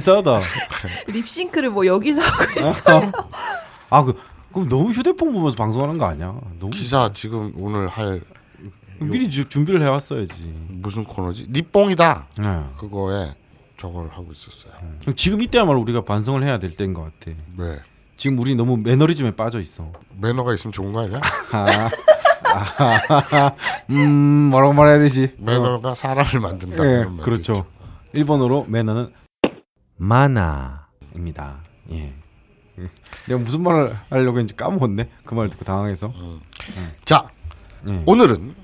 지사하다 립싱크를 뭐 여기서 하고 있어. 아그 그럼 너무 휴대폰 보면서 방송하는 거 아니야 너무 기사 지금 오늘 할 미리 주, 준비를 해왔어야지 무슨 코너지? 니뽕이다. 네. 그거에 저걸 하고 있었어요. 그럼 지금 이때야말로 우리가 반성을 해야 될 때인 것 같아 네. 지금 우리 너무 매너리즘에 빠져 있어 매너가 있으면 좋은 거 아니야? 음 뭐라고 말해야 되지 매너가 사람을 만든다. 말도 그렇죠. 있죠. 일본어로 매너는 마나입니다. 예. 내가 무슨 말을 하려고 했는지 까먹었네. 그 말 듣고 당황해서. 자, 예. 오늘은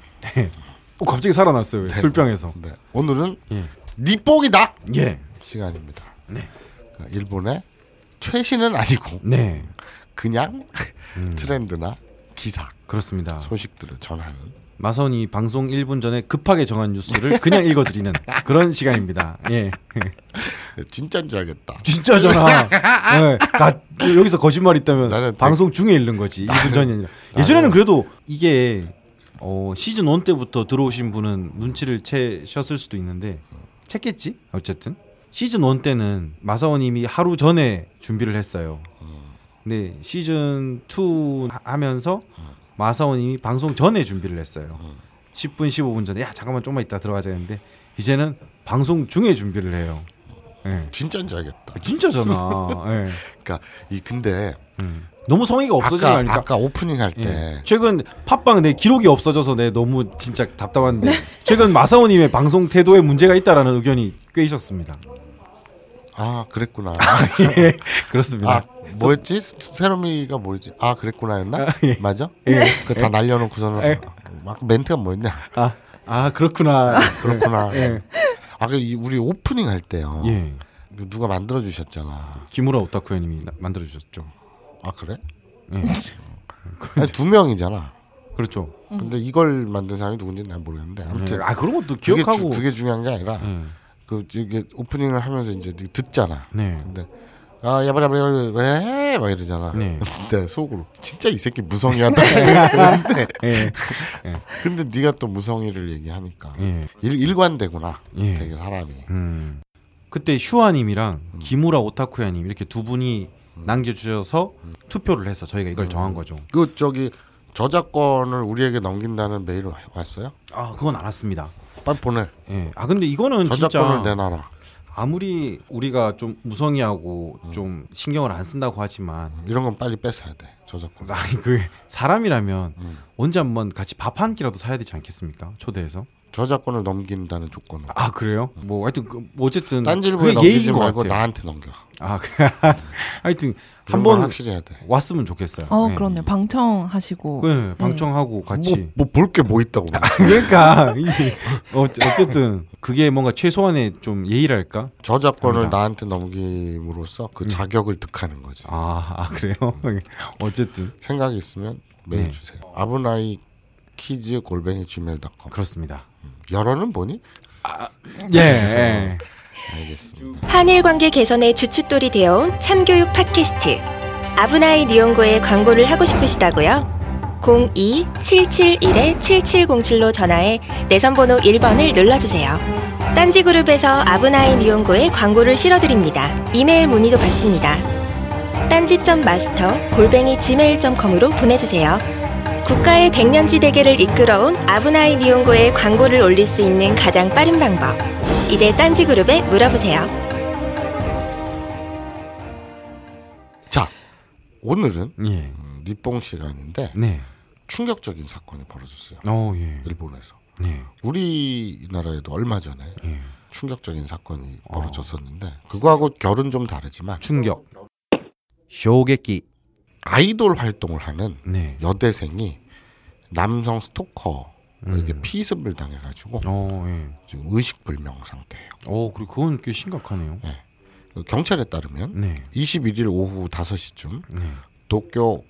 어, 갑자기 살아났어요. 술병에서. 네, 오늘은 예. 니뽕이다 예. 시간입니다. 그러니까 일본의 최신은 아니고 네. 그냥 음. 트렌드나 기사 그렇습니다. 소식들을 전하는 마선이 방송 1분 전에 급하게 정한 뉴스를 그냥 읽어드리는 그런 시간입니다. 예. 네, 진짜인 줄 알겠다. 진짜잖아. 예. 가, 여기서 거짓말 있다면 나는 방송 중에 읽는 거지. 1분 전이 아니라. 예전에는 그래도 이게 어, 시즌 1 때부터 들어오신 분은 눈치를 채셨을 수도 있는데 챘겠지? 어쨌든 시즌 1 때는 마사오님이 하루 전에 준비를 했어요. 근데 시즌 2 하- 하면서 마사오님이 방송 전에 준비를 했어요. 10분 15분 전에 야 잠깐만 좀만 이따 들어가자 했는데 이제는 방송 중에 준비를 해요. 예. 진짜인 줄 알겠다. 진짜잖아. 예. 그러니까 이 근데 음. 너무 성의가 없어지는 아까 거? 아까 오프닝 할때 예. 최근 팟빵 내 기록이 없어져서 내 너무 진짜 답답한데 최근 마사오님의 방송 태도에 문제가 있다라는 의견이 꽤 있었습니다. 아 그랬구나. 예, 그렇습니다. 아 뭐였지? 세롬이가 뭐였지? 아 그랬구나였나? 예. 맞아? 그다 날려놓고서는 예. 막 멘트가 뭐였냐? 아, 아 그렇구나. 그렇구나. 예. 아, 그 이- 우리 오프닝 할 때요. 예. 그 누가 만들어 주셨잖아. 김우라 오타쿠님이 만들어 주셨죠. 아 그래? 예. 아니, 두 명이잖아. 그렇죠. 근데 이걸 만든 사람이 누군지는 난 모르겠는데 아무튼 예. 아 그런 것도 그게, 기억하고. 주, 그게 중요한 게 아니라 예. 그 이게 오프닝을 하면서 이제 듣잖아. 네. 근데 아 야바야바 왜막 이러잖아. 네. 근데 속으로 진짜 이 새끼 무성의하다. 근데 예. 근데 네가 또 무성의를 얘기하니까 예. 일, 일관되구나. 예. 되게 사람이. 음. 그때 슈아님이랑 기무라 오타쿠야님 이렇게 두 분이 남겨주셔서 투표를 해서 저희가 이걸 정한 거죠. 그 저기 저작권을 우리에게 넘긴다는 메일 왔어요? 아 그건 안 왔습니다. 빨리 보내. 예. 아 근데 이거는 저작권을 진짜 내놔라. 아무리 우리가 좀 무성의하고 좀 신경을 안 쓴다고 하지만 이런 건 빨리 뺏어야 돼. 저작권. 아니 그 사람이라면 언제 한번 같이 밥 한 끼라도 사야 되지 않겠습니까? 초대해서. 저작권을 넘긴다는 조건으로. 아 그래요? 뭐 하여튼 그, 뭐 어쨌든 딴질부에 그게 넘기지 말고 같아요. 나한테 넘겨. 아 그, 하여튼 한번 확실히 해야 돼. 왔으면 좋겠어요. 어 예. 그렇네요. 방청하시고. 네, 방청하고 같이. 뭐 볼 게뭐 있다고. 그러니까 이게 어, 어쨌든 그게 뭔가 최소한의 좀 예의랄까? 저작권을 됩니다. 나한테 넘김으로써 그 자격을 득하는 거지. 아, 아 그래요? 어쨌든 생각이 있으면 메일 네. 주세요. 아브나이 키즈 골뱅이 gmail.com. 그렇습니다. 열어는 뭐니? 예. 예. 알겠습니다. 한일 관계 개선의 주춧돌이 되어온 참교육 팟캐스트 아브나이 니온고에 광고를 하고 싶으시다고요? 02-771-7707로 전화해 내선번호 1번을 눌러주세요. 딴지그룹에서 아브나이 니온고에 광고를 실어드립니다. 이메일 문의도 받습니다. 딴지.마스터 골뱅이 gmail.com으로 보내주세요. 국가의 백년지 대계를 이끌어온 아브나이 니온고에 광고를 올릴 수 있는 가장 빠른 방법. 이제 딴지그룹에 물어보세요. 자, 오늘은 예. 음, 니뽕 시간인데 네. 충격적인 사건이 벌어졌어요. 어, 예. 일본에서. 네. 우리나라에도 얼마 전에 예. 충격적인 사건이 벌어졌었는데 그거하고 결은 좀 다르지만 충격. 쇼게끼. 아이돌 활동을 하는 네. 여대생이 남성 스토커에게 음. 피습을 당해가지고 어, 예. 지금 의식불명 상태예요. 어, 그리고 그건 꽤 심각하네요. 경찰에 따르면 네. 21일 오후 5시쯤 네. 도쿄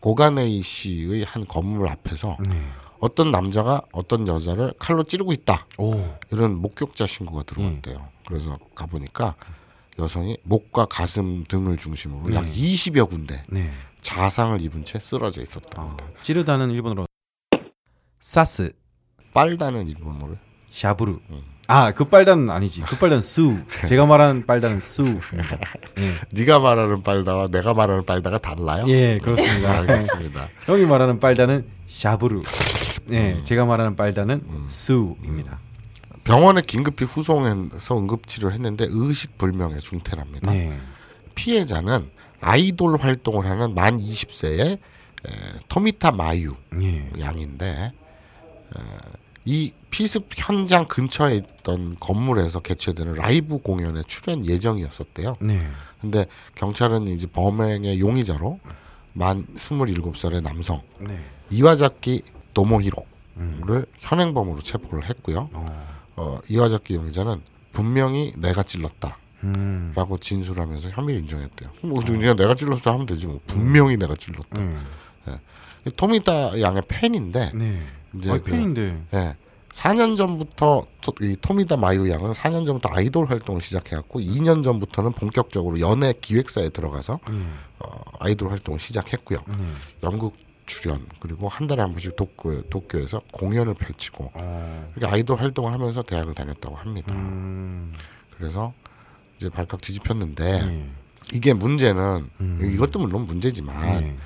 고가네이 시의 한 건물 앞에서 네. 어떤 남자가 어떤 여자를 칼로 찌르고 있다. 오. 이런 목격자 신고가 들어왔대요. 그래서 가보니까 여성이 목과 가슴 등을 중심으로 약 네. 20여 군데 네. 자상을 입은 채 쓰러져 있었다. 아, 찌르다는 일본어로 사스, 빨다는 일본어를 샤브루. 음. 아, 그 빨다는 아니지. 그 빨다는 수. 제가 말하는 빨다는 수. 예. 네가 말하는 빨다와 내가 말하는 빨다가 달라요? 예, 그렇습니다. 알겠습니다. 형이 말하는 빨다는 샤브루. 예, 제가 말하는 빨다는 수입니다. 병원에 긴급히 후송해서 응급치료를 했는데 의식불명의 중태랍니다. 네. 피해자는 아이돌 활동을 하는 만 20세의 토미타 마유 예. 양인데 에, 이 피습 현장 근처에 있던 건물에서 개최되는 라이브 공연에 출연 예정이었었대요. 네. 근데 경찰은 이제 범행의 용의자로 만 27살의 남성 네. 이와자키 도모히로를 현행범으로 체포를 했고요. 어. 어, 이와자키 용의자는 분명히 내가 찔렀다 라고 음. 진술하면서 혐의를 인정했대요. 뭐 그냥 내가 찔렀어 하면 되지 뭐. 분명히 내가 찔렀다. 네. 토미타 양의 팬인데 네. 이제 아, 그- 팬인데. 예. 4년 전부터 토, 이 토미다 마유 양은 4년 전부터 아이돌 활동을 시작해갖고 2년 전부터는 본격적으로 연예 기획사에 들어가서 예. 어, 아이돌 활동을 시작했고요. 네. 연극 출연 그리고 한 달에 한 번씩 도쿄, 도쿄에서 공연을 펼치고 어. 이렇게 아이돌 활동을 하면서 대학을 다녔다고 합니다. 음. 그래서 이제 발칵 뒤집혔는데 네. 이게 문제는 음. 이것도 물론 문제지만 네.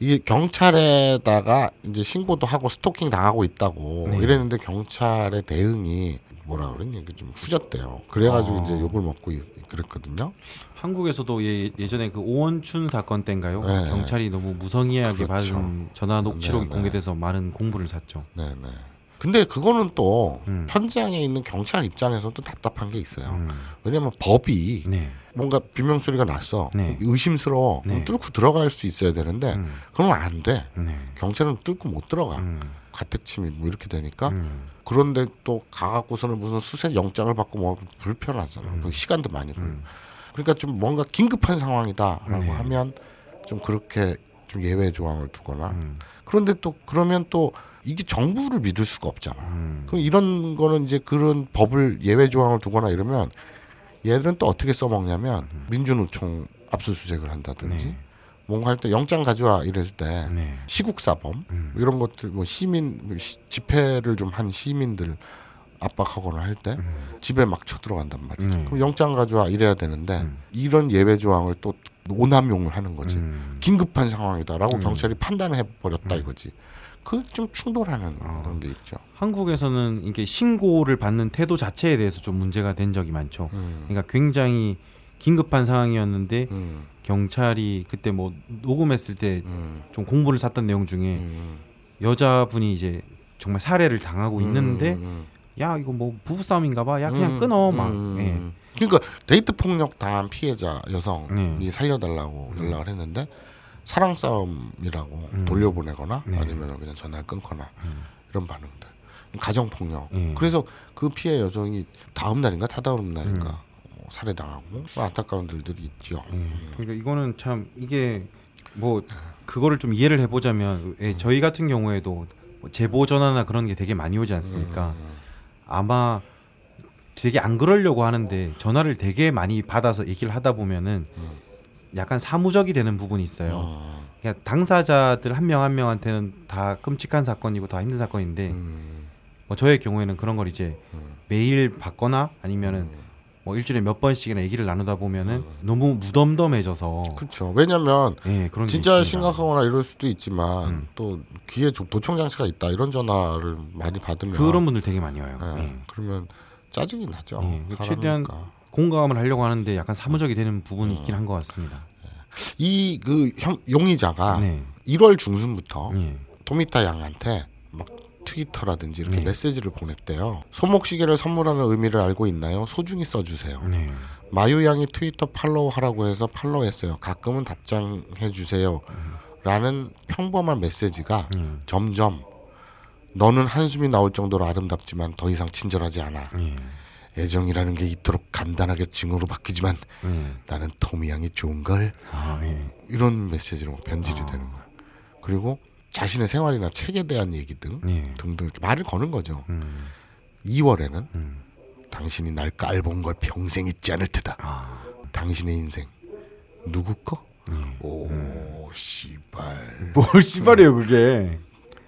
이게 경찰에다가 이제 신고도 하고 스토킹 당하고 있다고 네. 이랬는데 경찰의 대응이 뭐라 그러니 이게 좀 후졌대요. 그래가지고 아. 이제 욕을 먹고 이- 그랬거든요. 한국에서도 예, 예전에 그 오원춘 사건 때인가요? 네. 경찰이 너무 무성의하게 그렇죠. 받은 전화 녹취록이 네, 네. 공개돼서 많은 공부를 샀죠. 네 네. 근데 그거는 또 음. 현장에 있는 경찰 입장에서 또 답답한 게 있어요. 음. 왜냐면 법이 네. 뭔가 비명 소리가 났어. 네. 의심스러워. 네. 뚫고 들어갈 수 있어야 되는데 음. 그러면 안 돼. 네. 경찰은 뚫고 못 들어가. 음. 가택 침입 뭐 이렇게 되니까 음. 그런데 또 가갖고서는 무슨 수색 영장을 받고 뭐 불편하잖아. 그 시간도 많이 걸려. 음. 그러니까 좀 뭔가 긴급한 상황이다라고 네. 하면 좀 그렇게 좀 예외 조항을 두거나. 음. 그런데 또 그러면 또 이게 정부를 믿을 수가 없잖아. 음. 그럼 이런 거는 이제 그런 법을 예외 조항을 두거나 이러면 얘들은 또 어떻게 써먹냐면 민주노총 압수수색을 한다든지 네. 뭔가 할 때 영장 가져와 이럴 때 네. 시국사범 음. 이런 것들 뭐 시민 뭐 시- 집회를 좀 한 시민들 압박하거나 할 때 집에 막 쳐들어간단 말이죠. 음. 그럼 영장 가져와 이래야 되는데 음. 이런 예외 조항을 또 오남용을 하는 거지. 음. 긴급한 상황이다라고 음. 경찰이 판단을 해버렸다 이거지. 그 좀 충돌하는 어. 그런 게 있죠. 한국에서는 이게 신고를 받는 태도 자체에 대해서 좀 문제가 된 적이 많죠. 음. 그러니까 굉장히 긴급한 상황이었는데 음. 경찰이 그때 뭐 녹음했을 때좀 음. 공부를 샀던 내용 중에 음. 여자분이 이제 정말 살해를 당하고 있는데 음. 야 이거 뭐 부부 싸움인가 봐. 야 그냥 음. 끊어 막. 음. 예. 그러니까 데이트 폭력 당한 피해자 여성이 네. 살려달라고 연락을 했는데 사랑 싸움이라고 음. 돌려보내거나 네. 아니면 그냥 전화를 끊거나 음. 이런 반응들. 가정 폭력. 예. 그래서 그 피해 여성이 다음 날인가 다다음 날인가 음. 어, 살해당하고 뭐 안타까운 일들이 있죠. 예. 그러니까 이거는 참 이게 뭐 그거를 좀 이해를 해보자면 예, 저희 같은 경우에도 뭐 제보 전화나 그런 게 되게 많이 오지 않습니까? 음. 아마 되게 안 그러려고 하는데 전화를 되게 많이 받아서 얘기를 하다 보면은 음. 약간 사무적이 되는 부분이 있어요. 어. 그러니까 당사자들 한 명 한 명한테는 다 끔찍한 사건이고 다 힘든 사건인데 음. 뭐 저의 경우에는 그런 걸 이제 음. 매일 받거나 아니면은 뭐 일주일에 몇 번씩이나 얘기를 나누다 보면은 음. 너무 무덤덤해져서 그렇죠. 왜냐하면 예 그런 게 진짜. 심각하거나 이럴 수도 있지만 음. 또 귀에 좀 도청 장치가 있다 이런 전화를 많이 받으면 그런 분들 되게 많이 와요. 예, 예. 그러면 짜증이 나죠. 예. 최대한 공감을 하려고 하는데 약간 사무적이 되는 부분이 어. 있긴 한 것 같습니다. 이 그 용의자가 네. 1월 중순부터 예. 토미타 양한테 막 트위터라든지 이렇게 네. 메시지를 보냈대요. 손목시계를 선물하는 의미를 알고 있나요? 소중히 써주세요. 네. 마유 양이 트위터 팔로우 하라고 해서 팔로우했어요. 가끔은 답장해 주세요. 라는 평범한 메시지가 예. 점점 너는 한숨이 나올 정도로 아름답지만 더 이상 친절하지 않아. 예. 애정이라는 게 이토록 간단하게 증오로 바뀌지만 예. 나는 토미 양이 좋은 걸 아, 예. 이런 메시지로 변질이 아. 되는 거야. 그리고 자신의 생활이나 책에 대한 얘기 등 예. 등등 이렇게 말을 거는 거죠. 음. 2월에는 음. 당신이 날 깔본 걸 평생 잊지 않을 테다. 아. 당신의 인생 누구 거? 예. 오 씨발. 뭘 씨발이에요 그게.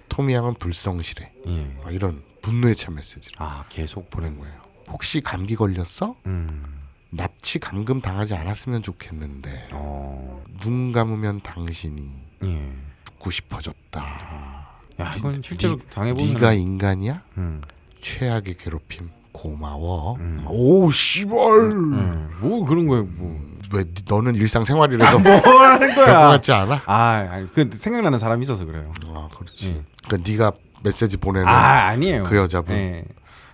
토미 양은 불성실해. 예. 막 이런 분노에 찬 메시지를 아 계속 보낸 거예요. 혹시 감기 걸렸어? 음. 납치 감금 당하지 않았으면 좋겠는데 어. 눈 감으면 당신이 예. 죽고 싶어졌다. 야 이건 실제로 니- 당해보면. 네가 인간이야? 음. 최악의 괴롭힘 고마워. 음. 오 씨발. 예. 뭐 그런 거예요 뭐. 왜 니- 너는 일상생활이라서 뭘 하는 그럴 것 거야? 같지 않아? 아, 아니, 그 생각나는 사람이 있어서 그래요. 아 그렇지. 예. 그러니까 네가 메시지 보내는 아 아니에요. 그 여자분. 예.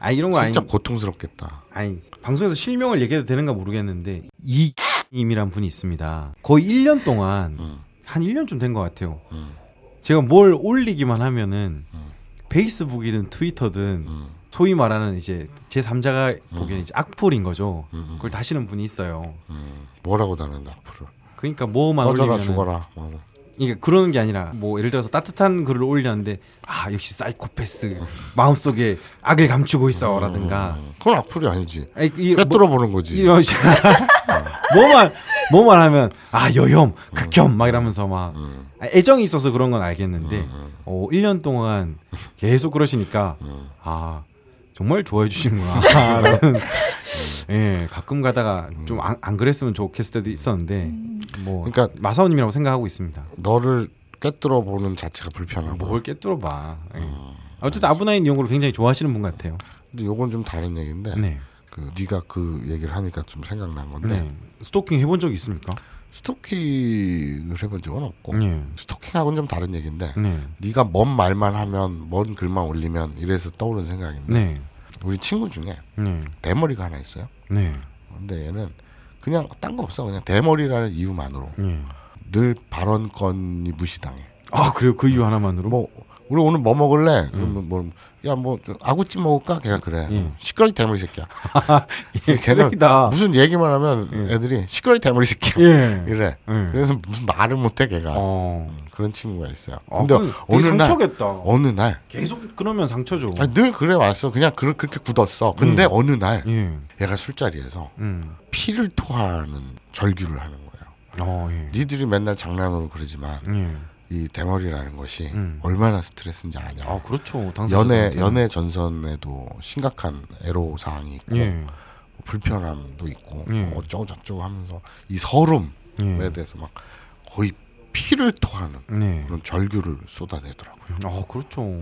아 이런 거 아니. 진짜 고통스럽겠다. 아니 방송에서 실명을 얘기해도 되는가 모르겠는데 이 님이란 분이 있습니다. 거의 1년 동안 음. 한 1년쯤 된 것 같아요. 음. 제가 뭘 올리기만 하면은 음. 페이스북이든 트위터든 음. 소위 말하는 이제 제 3자가 보기에는 이제 악플인 거죠. 음. 그걸 다시는 분이 있어요. 음. 뭐라고 다는 앞으로 그러니까 뭐만 꺼져라 올리면 죽어라. 뭐. 이게 그러는 게 아니라 뭐 예를 들어서 따뜻한 글을 올렸는데 아 역시 사이코패스 마음속에 악을 감추고 있어라든가 음. 그건 악플이 아니지. 아니, 이, 뭐, 꿰뚫어 보는 거지. 이런 식- 뭐만 뭐만 하면 아 여혐 극혐 막 이러면서 막 음. 아, 애정이 있어서 그런 건 알겠는데 어 1년 동안 계속 그러시니까 음. 아 정말 좋아해 주시는구나 라는 예 가끔 가다가 좀안 그랬으면 좋겠을 때도 있었는데 뭐 그러니까 마사오님이라고 생각하고 있습니다 너를 꿰뚫어 보는 자체가 불편하고. 뭘 깨뚫어 봐 예. 어쨌든 아브나인 이용고를 굉장히 좋아하시는 분 같아요 근데 요건 좀 다른 얘기인데 네, 그 네가 그 얘기를 하니까 좀 생각난 건데 네. 스토킹 해본 적 있습니까? 스토킹을 해본 적은 없고 네. 스토킹하고는 좀 다른 얘기인데 네. 네가 먼 말만 하면 먼 글만 올리면 이래서 떠오르는 생각인데 네. 우리 친구 중에 네. 대머리가 하나 있어요. 네. 근데 얘는 그냥 딴 거 없어 그냥 대머리라는 이유만으로 네. 늘 발언권이 무시당해. 아 그래요 그 이유 하나만으로 뭐 우리 오늘 뭐 먹을래? 그러면 뭐 야뭐 아구찜 먹을까? 걔가 그래. 음. 시끄러이 대머리 새끼야. 예, 걔는 쓰레기다. 무슨 얘기만 하면 애들이 시끄러이 대머리 새끼야. 예. 이래. 예. 그래서 무슨 말을 못해 걔가. 어. 그런 친구가 있어요. 아, 근데 그건 되게 어느 날 상처겠다. 어느 날 계속 그러면 상처죠. 아니, 늘 그래 왔어. 그냥 그, 그렇게 굳었어. 근데 어느 날 예. 얘가 술자리에서 음. 피를 토하는 절규를 하는 거예요. 어, 예. 니들이 맨날 장난으로 그러지만 예. 이 대머리라는 것이 음. 얼마나 스트레스인지 아냐. 아, 그렇죠. 연애. 연애 전선에도 심각한 애로 사항이 있고 예. 불편함도 있고 예. 뭐 어쩌고 저쩌고 하면서 이 서름에 예. 대해서 막 거의 피를 토하는 네. 그런 절규를 쏟아내더라고요. 아, 그렇죠.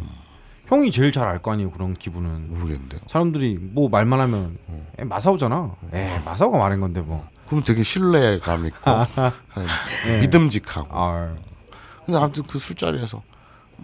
형이 제일 잘 알 거 아니에요, 그런 기분은. 모르겠는데요. 사람들이 뭐 말만 하면 어. 에, 마사오잖아. 에, 마사오가 말한 건데 뭐. 그럼 되게 신뢰감 있고 예. 믿음직하고. 아, 근데 아무튼 그 술자리에서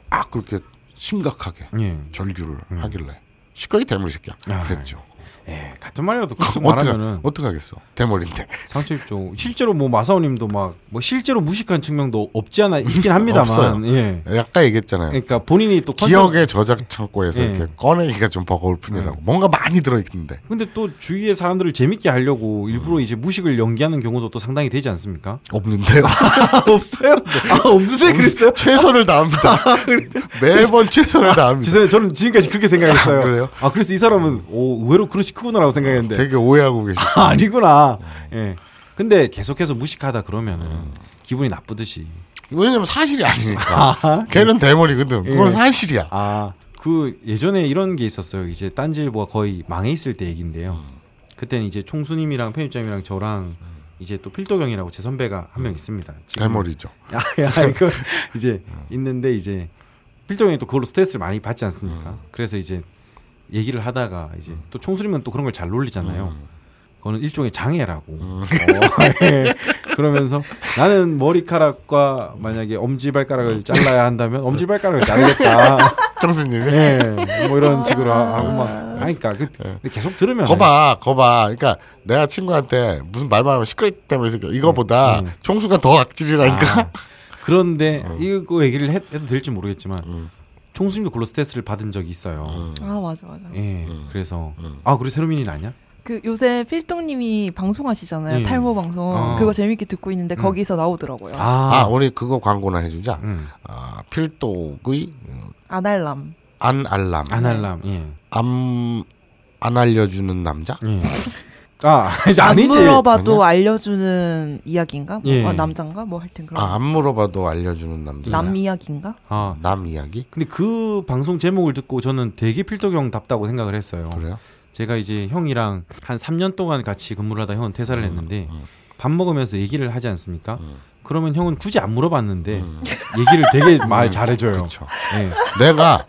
막 그렇게 심각하게 예. 절규를 하길래 시끄러기 대머리 새끼야. 아, 그랬죠. 에, 같은 말이라도 계속 말하면은 어떻게 하겠어? 대머리인데. 상처 입죠. 실제로 뭐 마사오님도 막 뭐 실제로 무식한 측면도 없지 않아 있긴 합니다만. 예. 아까 얘기했잖아요. 그러니까 본인이 또 기억의 저작 창고에서 예. 이렇게 꺼내기가 좀 버거울 뿐이라고. 뭔가 많이 들어있는데. 근데 또 주위의 사람들을 재밌게 하려고 일부러 이제 무식을 연기하는 경우도 또 상당히 되지 않습니까? 없는데요. 없어요? 아 없는데 그랬어요? 최선을 다합니다. 매번 최선을 다합니다. 죄송해요. 저는 지금까지 그렇게 생각했어요. 아, 그래요? 아 그래서 이 사람은 오 의외로 그릇 이 크구나라고 생각했는데 되게 오해하고 계시. 아, 아니구나. 예. 근데 계속해서 무식하다 그러면은 기분이 나쁘듯이. 왜냐면 사실이 아니니까. 걔는 대머리거든. 그건 예. 사실이야. 아, 그 예전에 이런 게 있었어요. 이제 딴지일보가 거의 망해 있을 때 얘긴데요. 그때는 이제 총수님이랑 편집장이랑 저랑 이제 또 필도경이라고 제 선배가 한 명 있습니다. 지금- 대머리죠. 야, 야, 이거 이제 있는데 이제 필도경이 또 그걸로 스트레스를 많이 받지 않습니까? 그래서 이제 얘기를 하다가 이제 또 총수님은 또 그런 걸 잘 놀리잖아요. 그거는 일종의 장애라고. 어, 예. 그러면서 나는 머리카락과 만약에 엄지발가락을 잘라야 한다면 엄지발가락을 자르겠다. 정수님이. 예, 뭐 이런 식으로 하- 하고 막 하니까 그, 근데 계속 들으면 거봐, 거봐. 그러니까 내가 친구한테 무슨 말만 하면 시끄럽기 때문에. 이거보다 음. 총수가 더 악질이라니까. 아, 그런데 음. 이거 얘기를 해, 도 될지 모르겠지만 음. 총수님도 글로스테스를 받은 적이 있어요. 음. 아 맞아 맞아. 예. 음. 그래서 음. 아 그리고 세로민이 아니야? 그 요새 필동님이 방송하시잖아요. 예. 탈모 방송. 어. 그거 재밌게 듣고 있는데 음. 거기서 나오더라고요. 아, 아, 우리 그거 광고나 해주자. 음. 아, 필독의 아날람. 안 알람, 아날람. 예. 암, 안 알려주는 남자? 예. 아 이제 안 아니지. 물어봐도 알려주는 이야기인가? 뭐, 예. 아, 남자인가? 뭐 하여튼 그런. 아, 안 물어봐도 알려주는 남자. 남 이야기인가? 아 남 이야기? 근데 그 방송 제목을 듣고 저는 되게 필독형답다고 생각을 했어요. 그래요? 제가 이제 형이랑 한 3년 동안 같이 근무를 하다 형은 퇴사를 했는데 음. 밥 먹으면서 얘기를 하지 않습니까? 음. 그러면 형은 굳이 안 물어봤는데 음. 얘기를 되게 말 잘해줘요. 그렇죠. 예. 내가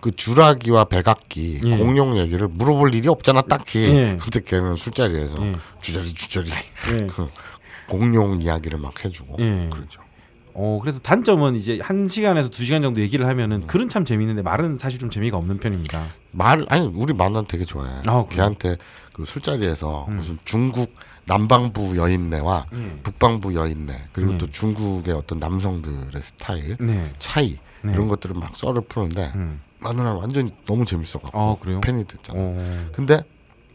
그 주라기와 백악기 예. 공룡 얘기를 물어볼 일이 없잖아 딱히. 예. 그때 걔는 술자리에서 예. 주저리 주저리 예. 그 공룡 이야기를 막 해주고. 예. 그렇죠. 어 그래서 단점은 이제 한 시간에서 두 시간 정도 얘기를 하면은 글은 참 재밌는데 말은 사실 좀 재미가 없는 편입니다. 말 아니 우리 만난 되게 좋아해. 아? 걔한테 그 술자리에서 음. 무슨 중국 남방부 여인네와 예. 북방부 여인네 그리고 네. 또 중국의 어떤 남성들의 스타일 네. 차이 네. 이런 것들을 막 썰을 푸는데 음. 마누라 완전히 너무 재밌어갖고 어 그래요? 팬이 됐잖아. 어. 근데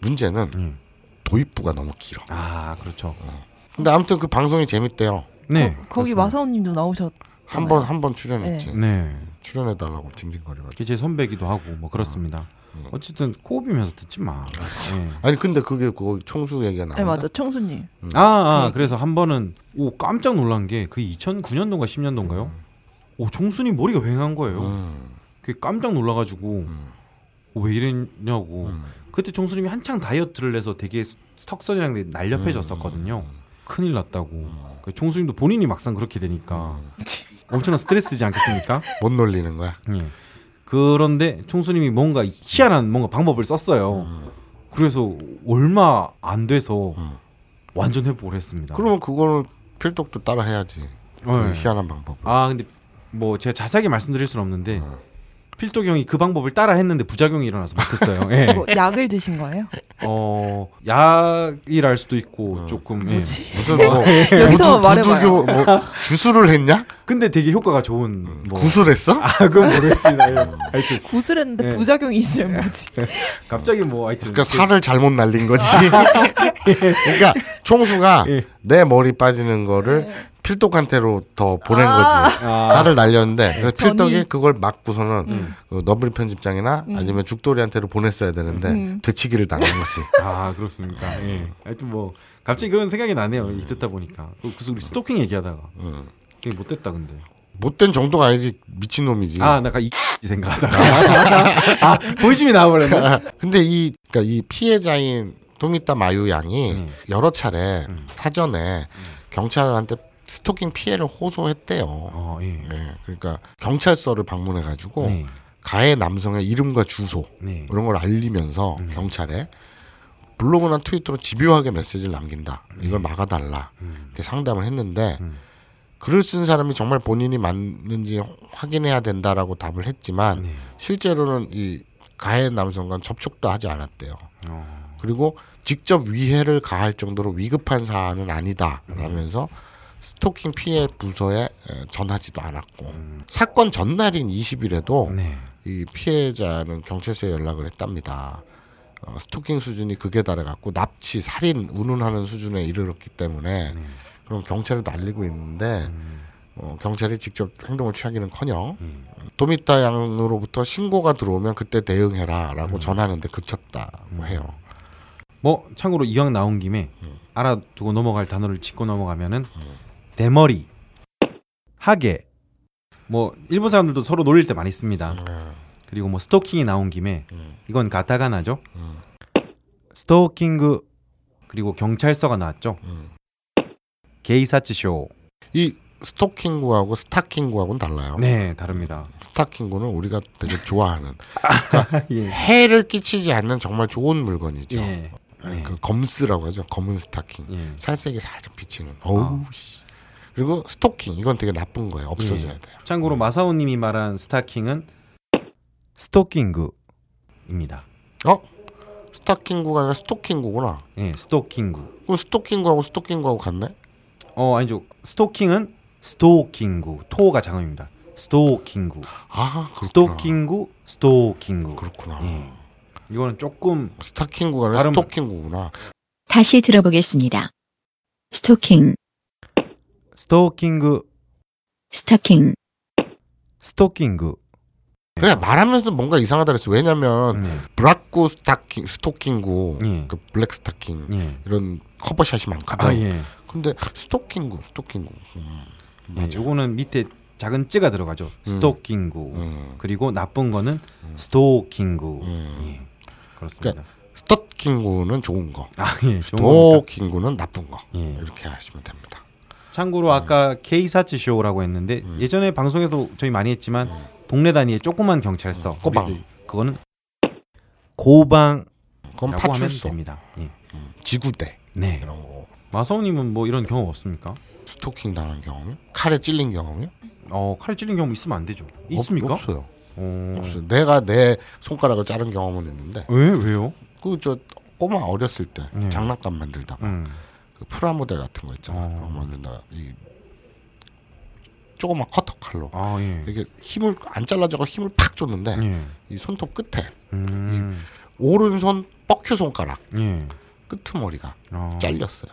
문제는 예. 도입부가 너무 길어. 아 그렇죠. 근데 아무튼 그 방송이 재밌대요. 네. 거, 거기. 마사오님도 나오셨. 한번 한 번 출연했지. 네. 출연해 달라고 징징거리고. 제 선배기도 하고 뭐 그렇습니다. 음. 어쨌든 코업이면서 듣지 마. 예. 아니 근데 그게 그 총수 얘기가 나온다. 네 맞아 청수님. 아, 아그 그래서 한 번은 오 깜짝 놀란 게 그 2009년도인가 10년도인가요? 오 총순이 머리가 휑한 거예요. 음, 그게 깜짝 놀라가지고 음, 오, 왜 이랬냐고. 음. 그때 총수님이 한창 다이어트를 해서 되게 스- 턱선이랑 날렵해졌었거든요. 큰일 났다고. 그 총수님도 본인이 막상 그렇게 되니까 엄청난 스트레스지 않겠습니까? 못 놀리는 거야. 예. 그런데 총수님이 뭔가 희한한 뭔가 방법을 썼어요. 그래서 얼마 안 돼서 음. 완전 회복을 했습니다. 그러면 그거는 필독도 따라 해야지. 그 네. 희한한 방법. 아 근데 뭐 제가 자세하게 말씀드릴 수는 없는데 어. 필독 형이 그 방법을 따라 했는데 부작용이 일어나서 못했어요. 예. 뭐 약을 드신 거예요? 어 약이랄 수도 있고 조금 예. 뭐지? 무슨 뭐 여기서 부두, 말해봐요. 부두교 뭐 주술을 했냐? 근데 되게 효과가 좋은 뭐 구술했어? 아 그건 모르겠습니다. 예. 하여튼 구슬했는데 네. 부작용이 있으면 뭐지? 갑자기 뭐 하여튼 그러니까 살을 잘못 날린 거지. 그러니까 총수가 예. 내 머리 빠지는 거를 필독한테로 더 보낸 아. 거지. 아. 살을 날렸는데 그래서 전이. 필독이 그걸 막고서는 음. 그 너블 편집장이나 아니면 죽돌이한테로 보냈어야 되는데 음. 되치기를 당한 거지. 아 그렇습니까? 예. 하여튼 뭐 갑자기 그런 생각이 나네요. 이 듣다 보니까 그래서 우리 스토킹 얘기하다가 음. 되게 못됐다 근데. 못된 정도가 아니지 미친 놈이지. 아 나가 이 생각하다가 아 본심이 나와버렸네. 근데 이 그러니까 이 피해자인 토미타 마유 양이 음. 여러 차례 음. 사전에 경찰한테 스토킹 피해를 호소했대요. 어 예. 예, 그러니까 경찰서를 방문해 가지고 네. 가해 남성의 이름과 주소 네. 이런 걸 알리면서 음. 경찰에 블로그나 트위터로 집요하게 메시지를 남긴다. 이걸 네. 막아달라. 음. 이렇게 상담을 했는데 음. 글을 쓴 사람이 정말 본인이 맞는지 확인해야 된다라고 답을 했지만 네. 실제로는 이 가해 남성과 접촉도 하지 않았대요. 어. 그리고 직접 위해를 가할 정도로 위급한 사안은 아니다라면서 스토킹 피해 부서에 에, 전하지도 않았고 음. 사건 전날인 20일에도 네. 이 피해자는 경찰서에 연락을 했답니다. 어, 스토킹 수준이 극에 달해갖고 납치, 살인, 운운하는 수준에 이르렀기 때문에 네. 그럼 경찰에도 알리고 있는데 음. 어, 경찰이 직접 행동을 취하기는커녕 음. 도미타 양으로부터 신고가 들어오면 그때 음. 대응해라라고 전하는데 그쳤다고 해요. 뭐 참고로 이왕 나온 김에 알아두고 넘어갈 단어를 짚고 넘어가면은 대머리, 하게, 뭐 일본 사람들도 서로 놀릴 때 많이 씁니다. 음, 그리고 뭐 스토킹이 나온 김에 음, 이건 가타가나죠. 음, 스토킹그 그리고 경찰서가 나왔죠. 음. 게이사치쇼. 이 스토킹구하고 스타킹구하고는 달라요. 네, 다릅니다. 스타킹구는 우리가 되게 좋아하는 예. 해를 끼치지 않는 정말 좋은 물건이죠. 예. 네. 그 검스라고 하죠. 검은 스타킹. 예. 살색이 살짝 비치는. 어우 씨. 그리고 스토킹 이건 되게 나쁜 거예요. 없어져야 예. 돼요. 참고로 마사오님이 말한 스타킹은 스토킹그입니다. 어? 스타킹구가 아니라 스토킹구구나. 예, 스토킹구. 그럼 스토킹구하고 스토킹구하고 같네? 어 아니죠. 스토킹은 ストーキング 토가 장음입니다. ストーキング 아 그렇구나. ストーキング ストッキング 그렇구나. 예. 이거는 조금 스타킹구가 아니라 발음- 스토킹구구나. 다시 들어보겠습니다. 스토킹, ストーキング 스타킹, ストッキング 그래 말하면서도 뭔가 이상하다 그랬어. 왜냐면 예. ブラック 스타킹 ストッキング 예. 그 블랙 스타킹 예. 이런 커버샷이 많거든. 아 예. 근데 ストッキング ストッキング. 음, 예. 맞아. 요거는 밑에 작은 찌가 들어가죠. ストッキング 음, 그리고 나쁜 거는 스토킹구 음. 예. 그렇습니다. 스토킹구는 좋은 거. 아 예. 스토킹구는 나쁜 거. 예. 이렇게 하시면 됩니다. 참고로 아까 케이사치 쇼라고 했는데 음. 예전에 방송에도 저희 많이 했지만 동네 단위의 조그만 경찰서 음, 꼬방. 그거는 고방이라고 그건 하면 파출소, 됩니다. 예. 지구대 네. 이런 거. 마사오님은 뭐 이런 경험 없습니까? 스토킹 당한 경험이? 칼에 찔린 경험이? 어 칼에 찔린 경험 있으면 안 되죠. 있습니까? 없, 어요 어... 없어요. 내가 내 손가락을 자른 경험은 있는데 왜 왜요? 그 저 꼬마 어렸을 때 네. 장난감 만들다가 음. 그 프라 모델 같은 거 있잖아. 어. 그런 거 만든다. 이 조그만 커터 칼로 아 예. 이게 힘을 안 잘라져서 힘을 팍 줬는데 예. 이 손톱 끝에 음. 오른손 뻑큐 손가락 예. 끄트머리가 어. 잘렸어요.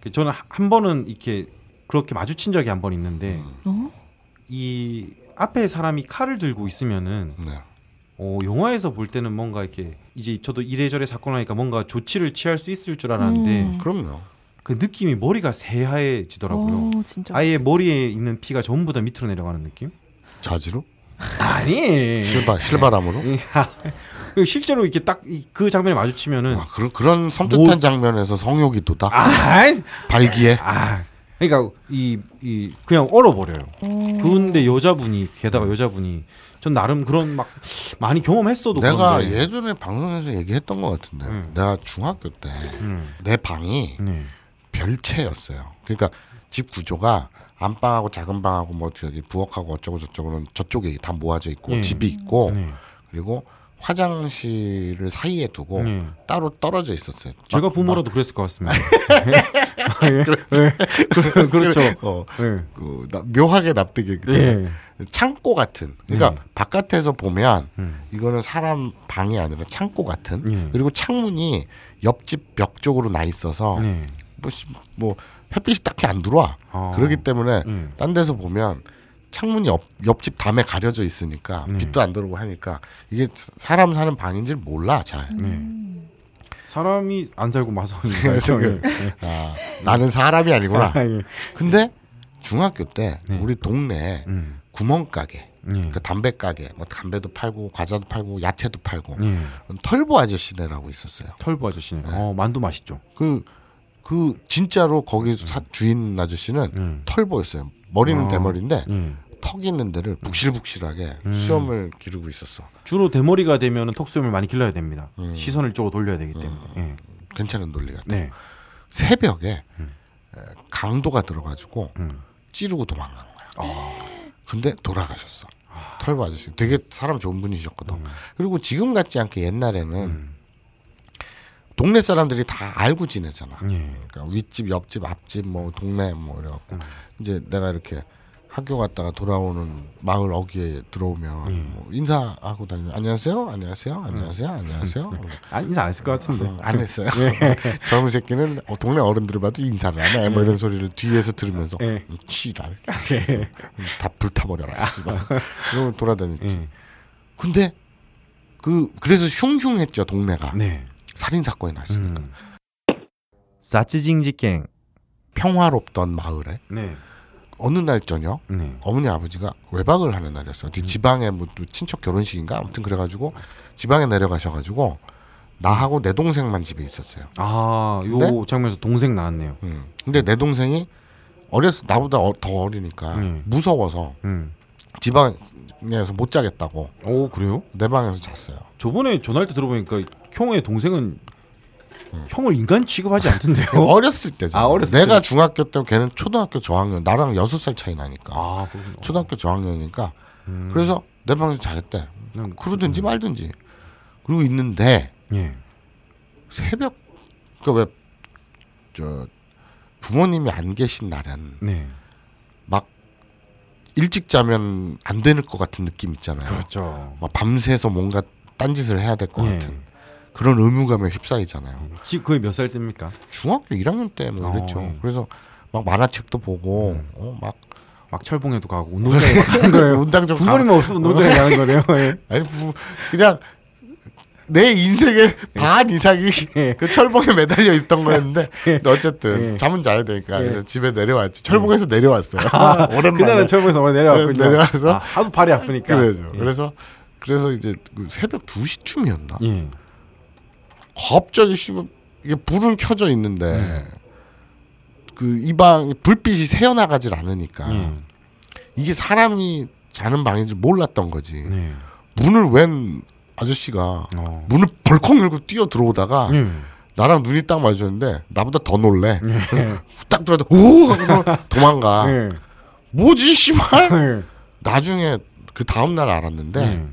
그 저는 하- 한 번은 이렇게 그렇게 마주친 적이 한 번 있는데 어? 이 앞에 사람이 칼을 들고 있으면은 네. 어, 영화에서 볼 때는 뭔가 이렇게 이제 저도 이래저래 사건 하니까 뭔가 조치를 취할 수 있을 줄 알았는데 음. 그럼요. 그 느낌이 머리가 새하얘지더라고요. 어, 진짜. 아예 머리에 있는 피가 전부 다 밑으로 내려가는 느낌? 자지로 아니. 실바 실바람으로. 그 실제로 이렇게 딱 그 장면에 마주치면은 아, 그런 그런 섬뜩한 뭐- 장면에서 성욕이 돋아 아, 발기에 아, 그러니까 이, 이 그냥 얼어버려요. 어. 그런데 여자분이 게다가 여자분이 전 나름 그런 막 많이 경험했어도 내가 그런데. 예전에 방송에서 얘기했던 것 같은데 음. 내가 중학교 때내 음, 방이 네. 별채였어요. 그러니까 집 구조가 안방하고 작은 방하고 뭐 저기 부엌하고 어쩌고 저쩌고는 저쪽에 다 모아져 있고 예. 집이 있고 네. 그리고 화장실을 사이에 두고 네. 따로 떨어져 있었어요. 제가 막- 부모라도 그랬을 것 같습니다. 예. 그- 그렇죠. 어, 예. 그 나- 묘하게 납득이 예. 창고 같은 그러니까 네. 바깥에서 보면 음. 이거는 사람 방이 아니라 창고 같은 예. 그리고 창문이 옆집 벽 쪽으로 나 있어서 네. 뭐, 씨- 뭐 햇빛이 딱히 안 들어와 어. 그렇기 때문에 예. 딴 데서 보면 창문이 옆, 옆집 담에 가려져 있으니까 네. 빛도 안 들어오고 하니까 이게 사람 사는 방인지 를 몰라 잘 네. 사람이 안 살고 마성이 그래서 살죠. 그- 예. 아, 나는 사람이 아니구나 아, 예. 근데 중학교 때 네. 우리 동네에 음. 구멍가게 예. 그 담배 가게 뭐 담배도 팔고 과자도 팔고 야채도 팔고 예. 털보 아저씨네라고 있었어요. 털보 아저씨네. 어, 만두 맛있죠. 그그 진짜로 거기 사, 주인 아저씨는 음. 털보였어요. 머리는 어. 대머리인데 예. 턱 있는 데를 북실북실하게 음. 수염을 기르고 있었어. 주로 대머리가 되면 턱 수염을 많이 길러야 됩니다. 음. 시선을 쪽으로 돌려야 되기 때문에. 예. 괜찮은 논리 같아. 네. 새벽에 음. 에, 강도가 들어가지고 음. 찌르고 도망간 거야. 근데 돌아가셨어. 털보 아저씨 되게 사람 좋은 분이셨거든. 그리고 지금 같지 않게 옛날에는 음. 동네 사람들이 다 알고 지내잖아. 예. 그러니까 윗집, 옆집, 앞집, 뭐 동네 뭐 이래갖고 음. 이제 내가 이렇게 학교 갔다가 돌아오는 마을 어귀에 들어오면 음. 뭐 인사하고 다니면 안녕하세요, 안녕하세요, 안녕하세요, 안녕하세요. 아, 인사 안 했을 것 같은데. 어, 안 했어요. 예. 젊은 새끼는 어, 동네 어른들을 봐도 인사를 안 해. 뭐 이런 소리를 뒤에서 들으면서 예. 음, 치랄 음, 다 불타버려라. 씨발. 이러면 돌아다녔지. 예. 근데 그 그래서 흉흉했죠 동네가 네. 살인 사건이 났으니까 음. 사치징지갱. 평화롭던 마을에 네. 어느 날 저녁 네. 어머니 아버지가 외박을 하는 날이었어요. 어디 지방에 뭐 친척 결혼식인가 아무튼 그래가지고 지방에 내려가셔가지고 나하고 내 동생만 집에 있었어요. 아, 요 네? 장면에서 동생 나왔네요. 음. 근데 내 동생이 어려서 나보다 어- 더 어리니까 음. 무서워서 음. 지방에서 못 자겠다고 오, 그래요? 내 방에서 잤어요. 저번에 전화할 때 들어보니까 형의 동생은 형을 인간 취급하지 않던데요. 어렸을 때죠. 아, 어렸을 내가 때. 중학교 때 걔는 초등학교 저학년 나랑 여섯 살 차이 나니까 아. 초등학교 저학년이니까 음. 그래서 내 방에서 자겠대. 그냥 그러든지 말든지 그러고 있는데 예. 새벽 그왜저 부모님이 안 계신 날은 네. 일찍 자면 안 되는 것 같은 느낌 있잖아요. 그렇죠. 막 밤새서 뭔가 딴짓을 해야 될 것 예. 같은 그런 의무감에 휩싸이잖아요. 지금 거의 몇살 때입니까? 중학교 1학년 때뭐 어, 이랬죠. 예. 그래서 막 만화책도 보고 음. 어, 막 막 철봉에도 가고 운동장에 막 가는 거예요. 좀 군번이만 없으면 운동장에 가는 거네요. 예. 아니 뭐 그냥 내 인생의 반 이상이 예. 그 철봉에 매달려 있던 거였는데 근데 어쨌든 예. 잠은 자야 되니까 예. 그래서 집에 내려왔지 철봉에서 내려왔어요 오랜만에 그날은 철봉에서 오늘 내려왔군요. 네, 내려와서 아, 하도 발이 아프니까. 그래죠 예. 그래서 그래서 이제 그 새벽 2시쯤이었나 예. 갑자기 씨발 이게 불을 켜져 있는데 음. 그이 방 불빛이 새어나가질 않으니까 예. 이게 사람이 자는 방인 줄 몰랐던 거지 네. 문을 웬 아저씨가 어. 문을 벌컥 열고 뛰어 들어오다가 예. 나랑 눈이 딱 마주쳤는데 나보다 더 놀래. 예. 딱 들어다 오 하고서 도망가. 예. 뭐지 씨발. 예. 나중에 그 다음 날 알았는데 예.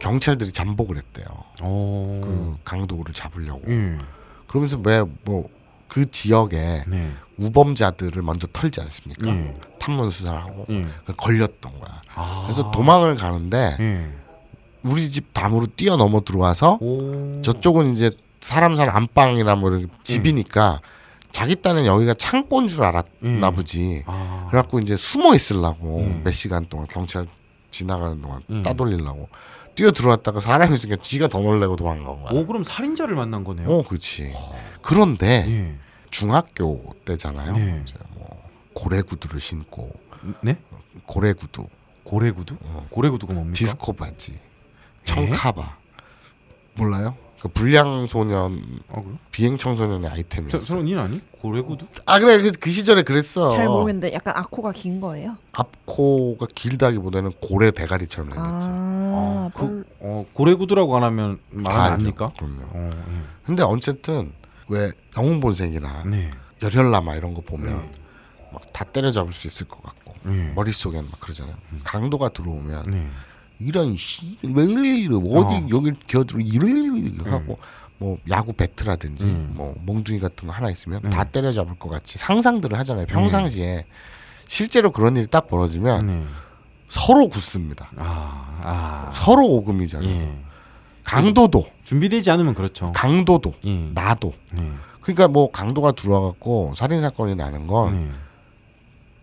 경찰들이 잠복을 했대요. 오. 그 강도를 잡으려고. 예. 그러면서 왜 뭐 그 지역에 네. 우범자들을 먼저 털지 않습니까? 예. 탐문 수사를 하고 예. 걸렸던 거야. 아. 그래서 도망을 가는데 예. 우리 집 담으로 뛰어넘어 들어와서 오. 저쪽은 이제 사람 살 안방이나 뭐 이런 집이니까 자기 딴엔 여기가 창고인 줄 알았나 음. 보지. 아. 그래갖고 이제 숨어 있으려고 음. 몇 시간 동안 경찰 지나가는 동안 음. 따돌리려고 뛰어 들어왔다가 사람이 있으니까 지가 더 놀래고 도망간 거야. 오 그럼 살인자를 만난 거네요. 어, 그렇지. 그런데 예. 중학교 때잖아요. 네. 이제 뭐 고래 구두를 신고 네? 고래 구두, 고래 구두? 고래 구두가 뭡니까? 디스코 바지, 청카바 몰라요? 그 불량 소년 아 그래? 비행 청소년의 저, 아이템이었어. 저는 이 아니? 고래구두? 아 그래 그, 그 시절에 그랬어. 잘 모르겠는데 약간 아코가 긴 거예요? 앞코가 길다기보다는 고래 대가리처럼 생겼지. 아, 그, 별- 어, 고래구두라고 안 하면 말안. 합니까? 그럼요. 어, 근데 어쨌든 왜 영웅 본색이나 예. 네. 열혈남아 이런 거 보면 네. 막다 때려잡을 수 있을 것 같고 네. 머릿속에는 막 그러잖아요. 강도가 들어오면 네. 이런 씨왜 이래 어디 어. 여기 겨들어 이래 하고 뭐 야구 배트라든지 음. 뭐 몽둥이 같은 거 하나 있으면 네. 다 때려잡을 것 같이 상상들을 하잖아요. 평상시에 실제로 그런 일이 딱 벌어지면 네. 서로 굳습니다. 아, 아. 서로 오금이잖아요. 예. 강도도 준비되지 않으면 그렇죠. 강도도 예. 나도 네. 그러니까 뭐 강도가 들어와갖고 살인 사건이 나는 건 네.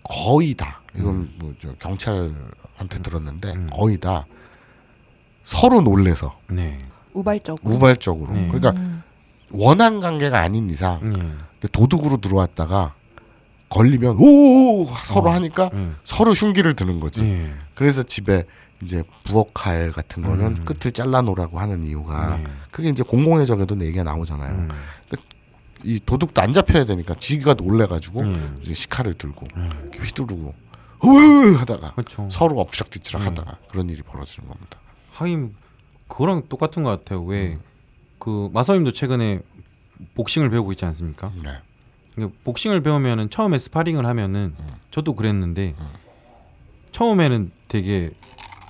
거의 다 이건 뭐저 경찰 한테 들었는데 음. 거의 다 서로 놀래서 네. 우발적으로. 우발적으로 네. 그러니까 음. 원한 관계가 아닌 이상 네. 도둑으로 들어왔다가 걸리면 오 서로 어. 하니까 네. 서로 흉기를 드는 거지. 네. 그래서 집에 이제 부엌 칼 같은 거는 음. 끝을 잘라 놓으라고 하는 이유가 네. 그게 이제 공공의적에도 얘기가 나오잖아요. 음. 이 도둑도 안 잡혀야 되니까 지가 놀래가지고 네. 이제 식칼을 들고 네. 휘두르고 으 하다가 그렇죠. 서로 엎치락뒤치락 음. 하다가 그런 일이 벌어지는 겁니다. 하긴 그거랑 똑같은 것 같아요. 왜 음. 그 마사님도 최근에 복싱을 배우고 있지 않습니까? 네. 복싱을 배우면은 처음에 스파링을 하면은 음. 저도 그랬는데 음. 처음에는 되게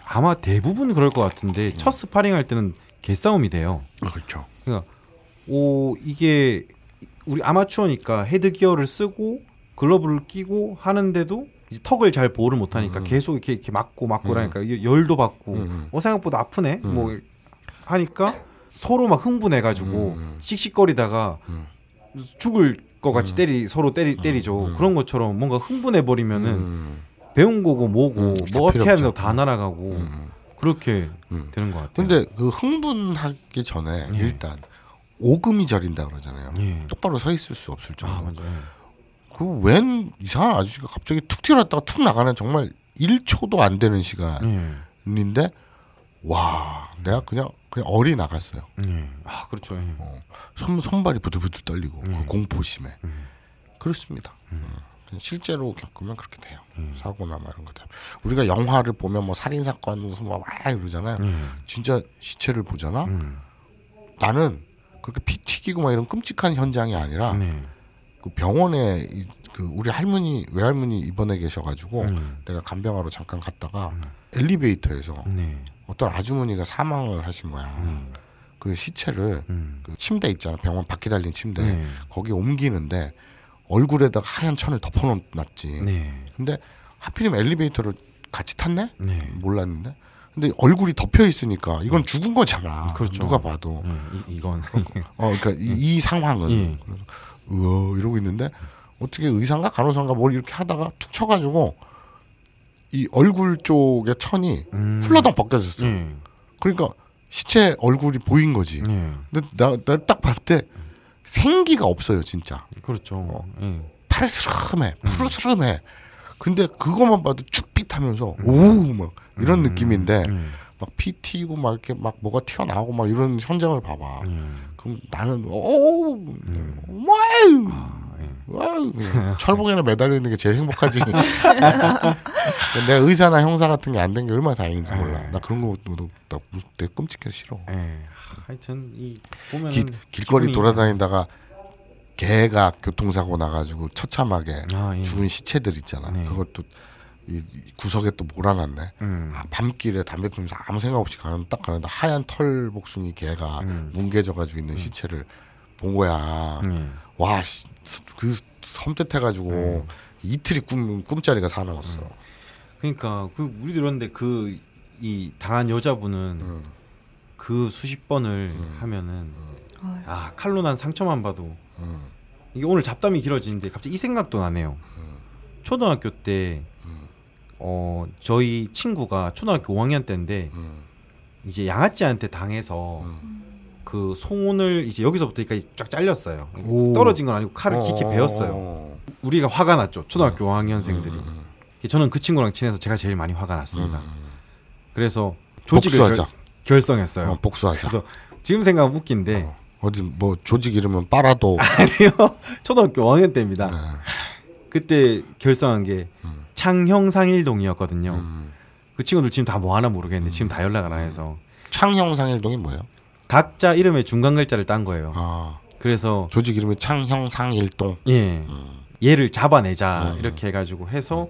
아마 대부분 그럴 것 음. 같은데 첫 스파링 할 때는 개싸움이 돼요. 아, 그렇죠. 그러니까 오 이게 우리 아마추어니까 헤드 기어를 쓰고 글러브를 끼고 하는데도 이제 턱을 잘 보호를 못하니까 음. 계속 이렇게, 이렇게 맞고 맞고 음. 그러니까 이- 열도 받고 음. 어 생각보다 아프네 음. 뭐 하니까 서로 막 흥분해가지고 음. 씩씩거리다가 음. 죽을 것 같이 음. 때리 서로 때리 때리죠 음. 그런 것처럼 뭔가 흥분해 버리면은 음. 배운 거고 뭐고 음, 다뭐 어떻게 없죠. 다 날아가고 음. 그렇게 음. 되는 것 같아요. 근데 그 흥분하기 전에 예. 일단 오금이 저린다 그러잖아요. 예. 똑바로 서 있을 수 없을 아 정도. 맞아요. 그 웬 이상한 아저씨가 갑자기 툭 튀어났다가 툭 나가는 정말 1초도 안 되는 예. 시간인데 와 내가 그냥 그냥 얼이 나갔어요. 예. 아 그렇죠. 예. 손 손발이 부들부들 떨리고 음. 그 공포심에 음. 그렇습니다. 음. 실제로 겪으면 그렇게 돼요. 음. 사고나 뭐 이런 것들. 우리가 영화를 보면 뭐 살인 사건 무슨 뭐와 이러잖아요. 예. 진짜 시체를 보잖아. 음. 나는 그렇게 피 튀기고 막 이런 끔찍한 현장이 아니라 네. 그 병원에 이, 그 우리 할머니 외할머니 입원해 계셔가지고 음. 내가 간병하러 잠깐 갔다가 음. 엘리베이터에서 네. 어떤 아주머니가 사망을 하신 거야. 음. 그 시체를 음. 그 침대 있잖아 병원 바퀴 달린 침대 네. 거기 옮기는데 얼굴에다가 하얀 천을 덮어놨지. 네. 근데 하필이면 엘리베이터를 같이 탔네? 네. 몰랐는데. 근데 얼굴이 덮여 있으니까 이건 죽은 거잖아. 그렇죠. 누가 봐도. 네, 이, 이건 어, 그러니까 이, 이 상황은 예. 으어 이러고 있는데 어떻게 의사인가 간호사인가 뭘 이렇게 하다가 툭 쳐가지고 이 얼굴 쪽에 천이 음. 훌러덩 벗겨졌어. 요 예. 그러니까 시체 얼굴이 보인 거지. 예. 근데 나딱 봤을 때 생기가 없어요, 진짜. 그렇죠. 예. 파래스름해, 푸르스름해. 근데 그것만 봐도 쭈뼛하면서 오우 막 이런 느낌인데 예. 막 피 튀고 막 이렇게 막 뭐가 튀어나오고 막 이런 현장을 봐봐. 예. 그럼 나는 오 wow 예. wow 그냥 철봉에는 매달려 있는 게 제일 행복하지. 내가 의사나 형사 같은 게 안 된 게 얼마나 다행인지 몰라. 나 그런 거도 나 되게 끔찍해서 싫어. 예. 하여튼 이 보면 길, 길거리 돌아다니다가 개가 교통사고 나가지고 처참하게 아, 예. 죽은 시체들 있잖아. 네. 그걸 또 이, 이 구석에 또 몰아놨네. 음. 아, 밤길에 담배 피면서 아무 생각 없이 가는 딱 가는데 하얀 털 복숭이 개가 음. 뭉개져가지고 있는 시체를 본 거야. 예. 와, 씨, 그 섬뜩해가지고 음. 이틀이 꿈 꿈자리가 사나웠어. 그러니까 그 우리도 그런데 그 이 당한 여자분은 음. 그 수십 번을 하면은. 아 칼로 난 상처만 봐도 음. 이게 오늘 잡담이 길어지는데 갑자기 이 생각도 나네요. 초등학교 때 어, 저희 친구가 초등학교 5학년 때인데 음. 이제 양아치한테 당해서 그 손을 이제 여기서부터 여기까지 쫙 잘렸어요. 오. 떨어진 건 아니고 칼을 깊이 어, 베었어요. 어, 우리가 화가 났죠. 초등학교 5학년생들이. 음, 저는 그 친구랑 친해서 제가 제일 많이 화가 났습니다. 음. 그래서 조직을 복수하자. 결, 결성했어요. 어, 복수하자. 그래서 지금 생각하면 웃긴데 어. 어디 뭐 조직 이름은 빨아도 아니요 초등학교 5학년 때입니다. 네. 그때 결성한 게 음. 창형상일동이었거든요. 음. 그 친구들 지금 다 뭐 하나 모르겠는데 지금 다 연락을 안 해서 창형상일동이 뭐예요? 각자 이름에 중간 글자를 딴 거예요. 아 그래서 조직 이름이 창형상일동. 예 음. 얘를 잡아내자 음. 이렇게 해가지고 해서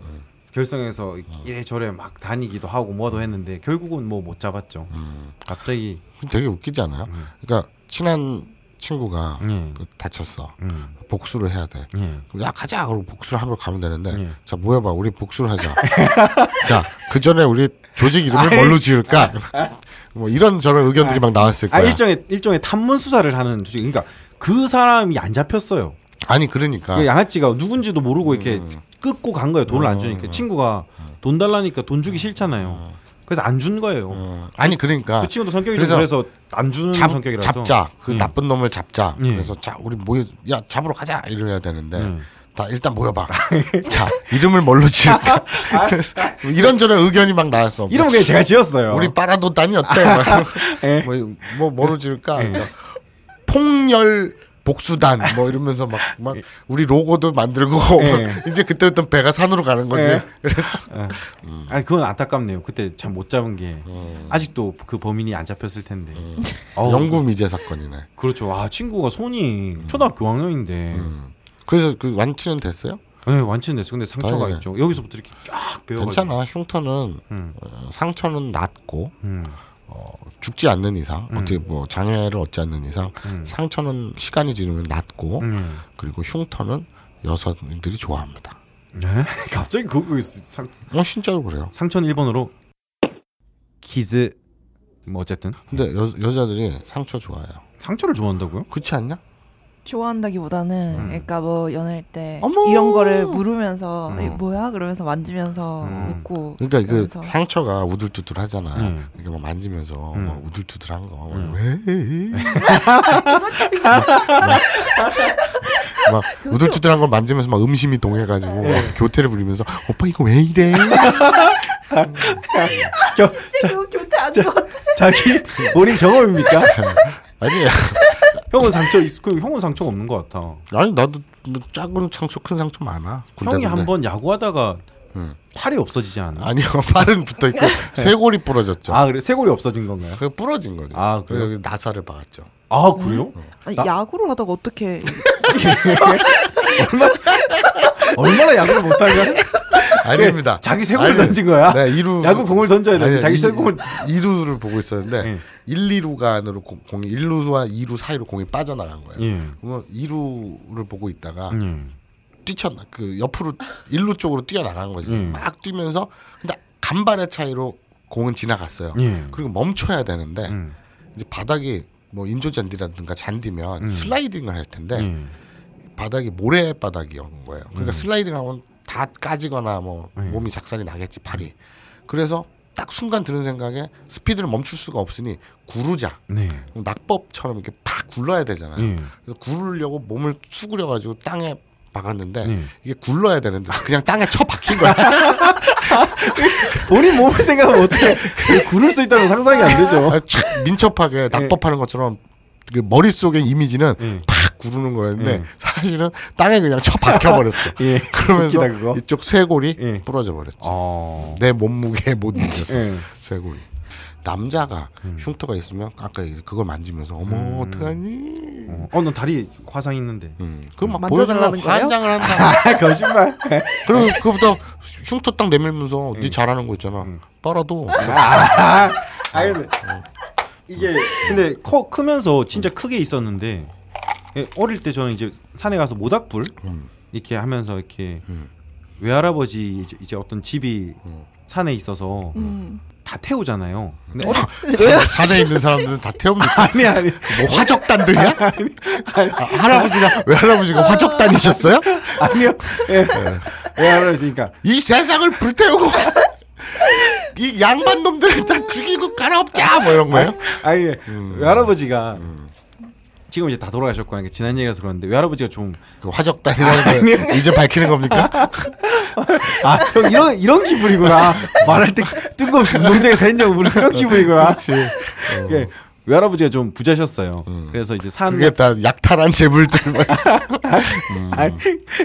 결성해서 이래저래 막 다니기도 하고 뭐도 했는데 결국은 뭐 못 잡았죠. 음. 갑자기 되게 웃기지 않아요? 음. 그러니까 친한 친구가 예, 그 다쳤어. 음, 복수를 해야 돼. 예, 그럼 야 가자. 그러고 복수를 하러 가면 되는데 예. 자 모여봐. 우리 복수를 하자. 자그 전에 우리 조직 이름을 뭘로 지을까? 뭐 이런 저런 의견들이 막 나왔을 아 거야. 일종의 일종의 탐문 수사를 하는 조직. 그러니까 그 사람이 안 잡혔어요. 아니 그러니까 그 양아치가 누군지도 모르고 이렇게 음. 끊고 간 거예요. 돈을 안 음. 주니까 친구가 돈 달라니까 돈 주기 싫잖아요. 그래서 안 준 거예요. 어, 아니 그러니까 그 친구도 성격이 그래서 좀 그래서 안 주는 잡, 성격이라서 잡자. 그 예. 나쁜 놈을 잡자. 예. 그래서 자 우리 모여 야 잡으러 가자 이래야 되는데 음. 다 일단 모여봐. 자 이름을 뭘로 지을까? 이런저런 의견이 막 나왔어. 이름은 그냥 제가 지었어요. 우리 빠라도단이 어때? 막 예. 뭐, 뭐 뭐로 지을까? 그러니까 폭렬 복수단 뭐 이러면서 막 막 우리 로고도 만들고 예. 이제 그때부터 배가 산으로 가는 거지. 예. 그래서 아니 그건 안타깝네요. 그때 참 못 잡은 게 음. 아직도 그 범인이 안 잡혔을 텐데. 어우, 영구 미제 사건이네. 그렇죠. 아 친구가 손이 초등학교 5학년인데 음. 그래서 그 완치는 됐어요? 네, 완치는 됐어. 근데 상처가 다행이네. 있죠. 여기서부터 이렇게 쫙 배워가지고. 괜찮아. 흉터는 음, 어, 상처는 낫고 음, 어, 죽지 않는 이상 어떻게 뭐 장애를 얻지 않는 이상 음. 상처는 시간이 지나면 낫고 음. 그리고 흉터는 여성들이 좋아합니다. 네? 갑자기 그거 상 어 진짜로 그래요. 상처는 1번으로 키즈 뭐 어쨌든 근데 여, 여자들이 상처 좋아해요. 상처를 좋아한다고요? 그렇지 않냐? 좋아한다기보다는 음. 그러니까 뭐 연애할 때 어머! 이런 거를 물으면서 음. 뭐야 그러면서 만지면서 음. 묻고 그러니까 그 그러면서 상처가 우둘투둘하잖아. 음. 이게 막 만지면서 음. 막 우둘투둘한 거. 음. 왜? 막, 막 우둘투둘한 걸 만지면서 막 음심이 동해가지고 막 교태를 부리면서 오빠 이거 왜 이래? 겨, 진짜 그거 교태 아닌 것 같아. 자기 본인 경험입니까? 아니야. 형은 상처 있, 그 형은 상처가 없는 것 같아. 아니 나도 뭐 작은 상처 큰 상처 많아. 군데 형이 군데. 한번 야구하다가 응. 팔이 없어지지 않았나? 아니요 팔은 붙어 있고 쇄골이 부러졌죠. 아 그래 쇄골이 없어진 건가요? 그게 부러진 거죠. 아, 그래서 그래요? 여기 나사를 박았죠. 아 그래요? 아니, 나- 야구를 하다가 어떻게 얼마나 야구를 못하면 아닙니다. 자기 아니, 던진 거야? 네, 이루 야구 공을 던져야 아니, 자기 이- 쇄골 2루를 보고 있었는데 예. 1, 2루가 안으로 공, 공이 1루와 2루 사이로 공이 빠져나간 거예요. 예. 그러면 2루를 보고 있다가 예. 뛰쳐 그 옆으로 일루 쪽으로 뛰어 나간 거지. 음. 막 뛰면서 근데 간발의 차이로 공은 지나갔어요. 예. 그리고 멈춰야 되는데 음. 이제 바닥이 뭐 인조 잔디라든가 잔디면 음. 슬라이딩을 할 텐데 예. 바닥이 모래 바닥이었는 거예요. 그러니까 음. 슬라이딩하면 다 까지거나 뭐 네. 몸이 작살이 나겠지 발이. 그래서 딱 순간 드는 생각에 스피드를 멈출 수가 없으니 구르자. 네. 낙법처럼 이렇게 팍 굴러야 되잖아요. 예. 그래서 구르려고 몸을 수그려 가지고 땅에 박았는데 네. 이게 굴러야 되는데 그냥 땅에 쳐 박힌 거야. 본인 몸을 생각하면 어떻게 구를 수 있다는 상상이 안 되죠. 아, 착 민첩하게 낙법하는 것처럼 그 머릿속의 이미지는 예. 팍 구르는 거였는데 예. 사실은 땅에 그냥 쳐 박혀 버렸어. 예. 그러면서 웃기다, 그거. 이쪽 쇄골이 예. 부러져 버렸지. 어. 내 몸무게에 못 이겼어. 예. 쇄골이. 남자가 음. 흉터가 있으면 아까 그걸 만지면서 어머 음. 어떡하니? 어, 어, 넌 다리 화상 있는데. 음. 그막 만져달라는 보여주면 거예요? 환장을 한다. 거짓말. 그리고 그거보다 흉터 딱 내밀면서 네 잘하는 거 있잖아. 음. 빨아도 아, 아 근데 이게 근데 커 크면서 진짜 크게 있었는데 예, 어릴 때 저는 이제 산에 가서 모닥불 음. 이렇게 하면서 이렇게 음. 외할아버지 이제, 이제 어떤 집이 음. 산에 있어서 음. 다 태우잖아요. 근데 어릴 산- 산에 있는 사람들은 다 태웁니까? 아니 아니 뭐 화적단들이야? 아, 할아버지가 왜 할아버지가 화적단이셨어요? 아니요. 예. 외할아버지 그러니까 이 세상을 불태우고 이 양반 놈들을 다 죽이고 갈아엎자 뭐 이런 거예요? 아니 음. 외할아버지가 지금 이제 다 돌아가셨고 하니까 지난 얘기라서 그런데 외할아버지가 좀 그 화적단이라는 거 이제 밝히는 겁니까? 아, 형 이런 이런 기분이구나. 말할 때 뜬금없이 운동장에서 했냐고 물은 그런 기분이구나. 그렇지. 예, 외할아버지가 좀 부자셨어요. 음. 그래서 이제 산 그게 다 약탈한 재물들. 아니,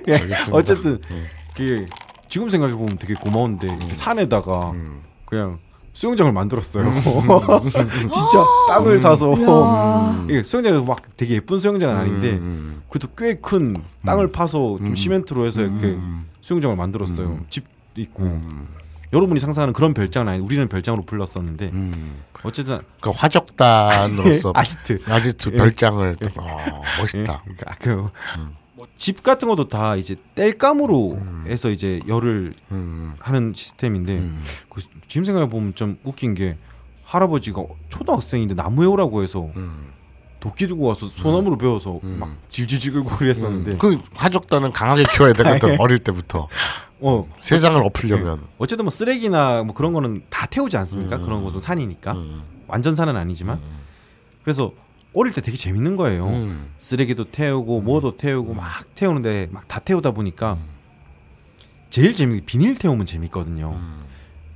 예, 알겠습니다. 어쨌든 음. 그 지금 생각해 보면 되게 고마운데 이렇게 산에다가 음. 그냥 수영장을 만들었어요. 진짜 땅을 사서. 이게 수영장이 막 되게 예쁜 수영장은 아닌데 음. 그래도 꽤 큰 땅을 파서 좀 음. 시멘트로 해서 이렇게 음. 수영장을 만들었어요. 음. 집도 있고 음. 여러분이 상상하는 그런 별장은 아니 우리는 별장으로 불렀었는데 음. 어쨌든 그 화적단으로서 아지트 아지트 예. 별장을 어, 멋있다. 예, 그러니까 그 음. 뭐집 같은 것도 다 이제 땔감으로 음. 해서 이제 열을 음. 하는 시스템인데 음. 그 지금 생각해 보면 좀 웃긴 게 할아버지가 초등학생인데 나무 에 오라고 해서 음. 도끼 들고 와서 소나무로 베어서 음. 막 질질질 끌고 그랬었는데 그 화적단은 강하게 키워야 되거든 어릴 때부터 어 세상을 엎으려면. 어쨌든 뭐 쓰레기나 뭐 그런 거는 다 태우지 않습니까? 음. 그런 곳은 산이니까 음. 완전 산은 아니지만 그래서 어릴 때 되게 재밌는 거예요. 음. 쓰레기도 태우고 뭐도 태우고 막 태우는데 막 다 태우다 보니까 제일 재밌는 게 비닐 태우면 재밌거든요. 음.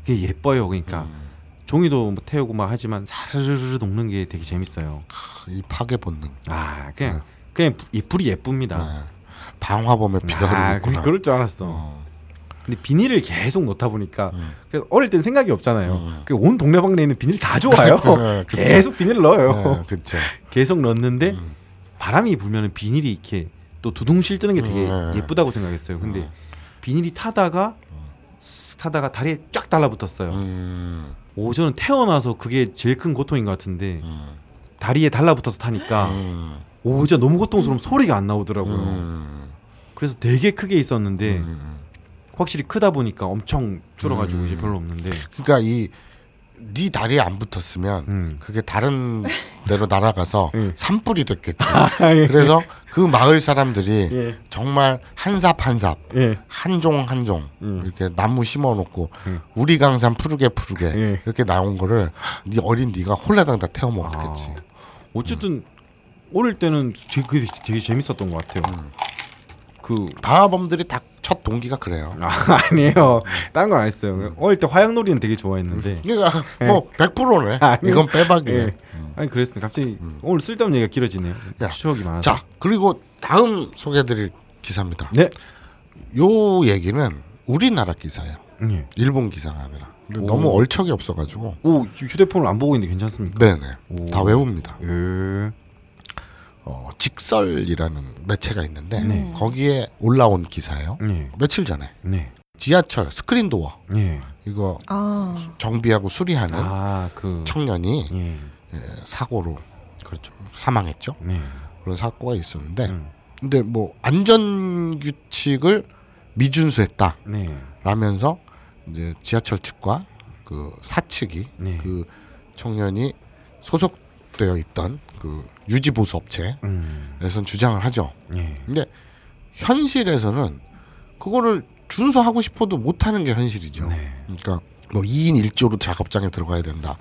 그게 예뻐요. 그러니까 음. 종이도 뭐 태우고 막 하지만 사르르르 녹는 게 되게 재밌어요. 이 파괴 본능. 아 그냥 그냥 이 불이 예쁩니다. 아, 방화범의 피가 아, 흐르겠구나. 그, 그럴 줄 알았어. 어. 근데 비닐을 계속 넣다 보니까 음. 그래서 어릴 땐 생각이 없잖아요. 음. 그온 동네방네 있는 비닐 다 좋아요. 네, 그쵸. 계속 비닐을 넣어요. 네, 그렇죠. 계속 넣는데 음. 바람이 불면은 비닐이 이렇게 또 두둥실 뜨는 게 되게 음. 예쁘다고 생각했어요. 근데 비닐이 타다가 쓱 타다가 다리에 쫙 달라붙었어요. 음. 오 저는 태어나서 그게 제일 큰 고통인 것 같은데 음. 다리에 달라붙어서 타니까 음. 오 진짜 너무 고통스러움 소리가 안 나오더라고요. 음. 그래서 되게 크게 있었는데 음. 확실히 크다 보니까 엄청 줄어가지고 음. 이제 별로 없는데. 그러니까 이 네 다리에 안 붙었으면 음. 그게 다른 데로 날아가서 음. 산불이 됐겠지. 예. 그래서 그 마을 사람들이 예. 정말 한삽 한 삽, 예. 한종 한종 음. 이렇게 나무 심어놓고 음. 우리 강산 푸르게 푸르게 예. 이렇게 나온 거를 네 어린 네가 홀라당 다 태워 먹었겠지. 아, 어쨌든 어릴 때는 되게, 되게 재밌었던 것 같아요. 음. 그 방화범들이 다 첫 동기가 그래요. 아, 아니에요. 다른 건 안 했어요. 어릴 때 화약놀이는 되게 좋아했는데. 그러니까 뭐 100%네. 아니요. 이건 빼박이네. 예. 아니 그랬어. 갑자기 오늘 쓸데없는 얘기가 길어지네요. 야, 추억이 많아서. 자 그리고 다음 소개해드릴 기사입니다. 네. 요 얘기는 우리나라 기사예요. 예. 일본 기사가 아니라. 너무 얼척이 없어가지고 오 휴대폰을 안 보고 있는데 괜찮습니까? 네네 오. 다 외웁니다. 예. 어, 직설이라는 매체가 있는데 네. 거기에 올라온 기사예요. 네. 며칠 전에 네. 지하철 스크린 도어 예. 이거 아, 정비하고 수리하는 아 그 청년이 예. 예, 사고로 그렇죠. 사망했죠. 네. 그런 사고가 있었는데 음. 근데 뭐 안전 규칙을 미준수했다. 네. 라면서 이제 지하철 측과 그 사측이 네. 그 청년이 소속되어 있던 그 유지 보수 업체에선 음. 주장을 하죠. 네. 근데 현실에서는 그거를 준수하고 싶어도 못 하는 게 현실이죠. 네. 그러니까 뭐 2인 1조로 작업장에 들어가야 된다.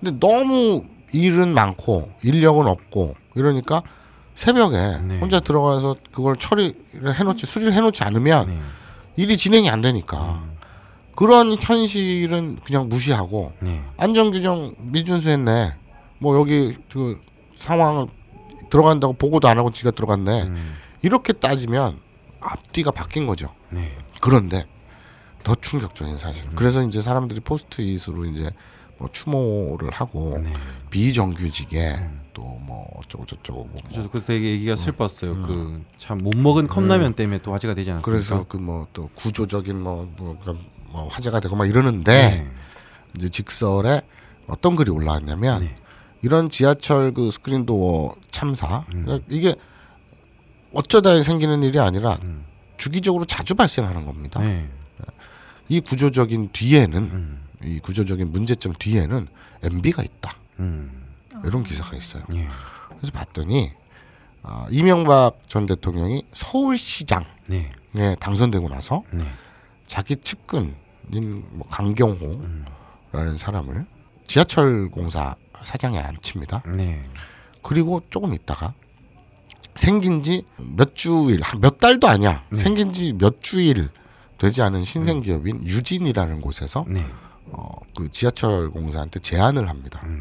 근데 너무 일은 많고 인력은 없고 이러니까 새벽에 네. 혼자 들어가서 그걸 처리를 해놓지 수리를 해놓지 않으면 네. 일이 진행이 안 되니까 음. 그런 현실은 그냥 무시하고 네. 안전규정 미준수했네. 뭐 여기 그 상황을 들어간다고 보고도 안 하고 지가 들어갔네. 음. 이렇게 따지면 앞뒤가 바뀐 거죠. 네. 그런데 더 충격적인 사실. 그래서 이제 사람들이 포스트잇으로 이제 뭐 추모를 하고 네. 비정규직에 또뭐 어쩌고 저쩌고 뭐 저도 그 되게 얘기가 슬펐어요. 그참 못 먹은 컵라면 때문에 또 화제가 되지 않았습니까? 그래서 그 뭐 또 구조적인 뭐, 뭐, 뭐 화제가 되고 막 이러는데 네. 이제 직설에 어떤 글이 올라왔냐면 네. 이런 지하철 그 스크린 도어 참사 음. 이게 어쩌다 생기는 일이 아니라 음. 주기적으로 자주 발생하는 겁니다. 네. 이 구조적인 뒤에는 음. 이 구조적인 문제점 뒤에는 MB가 있다. 음. 이런 기사가 있어요. 예. 그래서 봤더니 아, 이명박 전 대통령이 서울시장에 네. 당선되고 나서 네. 자기 측근인 뭐 강경호라는 음. 사람을 지하철 공사 사장에 앉힙니다. 네. 그리고 조금 있다가 생긴 지 몇 주일, 한몇 달도 아니야. 네. 생긴 지 몇 주일 되지 않은 신생 기업인 유진이라는 곳에서 네. 어, 그 지하철 공사한테 제안을 합니다. 음.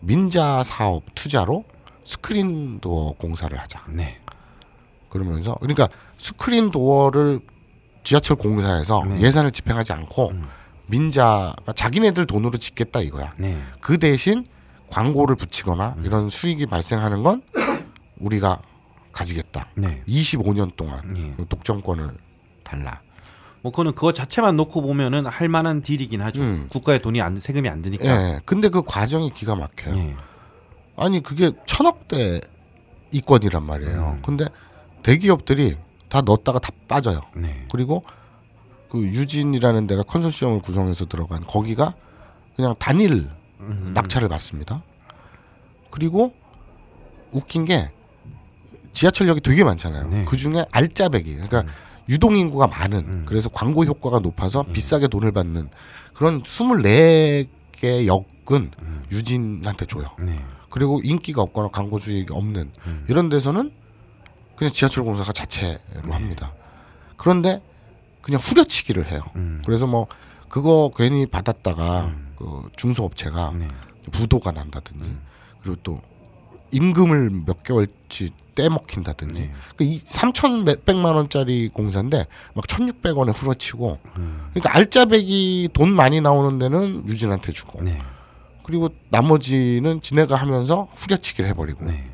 민자 사업 투자로 스크린 도어 공사를 하자. 네. 그러면서 그러니까 스크린 도어를 지하철 공사에서 네. 예산을 집행하지 않고 음. 민자가 자기네들 돈으로 짓겠다 이거야. 네. 그 대신 광고를 붙이거나 음. 이런 수익이 발생하는 건 우리가 가지겠다. 네. 25년 동안 예. 그 독점권을 달라. 뭐 그거는 그거 자체만 놓고 보면은 할 만한 딜이긴 하죠. 음. 국가의 돈이 안 세금이 안 드니까. 예. 근데 그 과정이 기가 막혀요. 예. 아니 그게 천억대 이권이란 말이에요. 음. 근데 대기업들이 다 넣었다가 다 빠져요. 네. 그리고 그 유진이라는 데가 컨소시엄을 구성해서 들어간 거기가 그냥 단일 음. 낙찰을 받습니다. 그리고 웃긴 게 지하철역이 되게 많잖아요. 네. 그 중에 알짜배기, 그러니까 유동 인구가 많은, 음. 그래서 광고 효과가 높아서 비싸게 돈을 받는 그런 24개 역은 음. 유진한테 줘요. 네. 그리고 인기가 없거나 광고 수익이 없는 음. 이런 데서는 그냥 지하철 공사가 자체로 네. 합니다. 그런데 그냥 후려치기를 해요. 음. 그래서 뭐 그거 괜히 받았다가 음. 그 중소업체가 네. 부도가 난다든지 음. 그리고 또 임금을 몇 개월치 떼먹힌다든지 네. 그이 3천 몇백만 원짜리 공사인데 막 1,600원에 후려치고 음. 그러니까 알짜배기 돈 많이 나오는 데는 유진한테 주고 네. 그리고 나머지는 지네가 하면서 후려치기를 해버리고 네.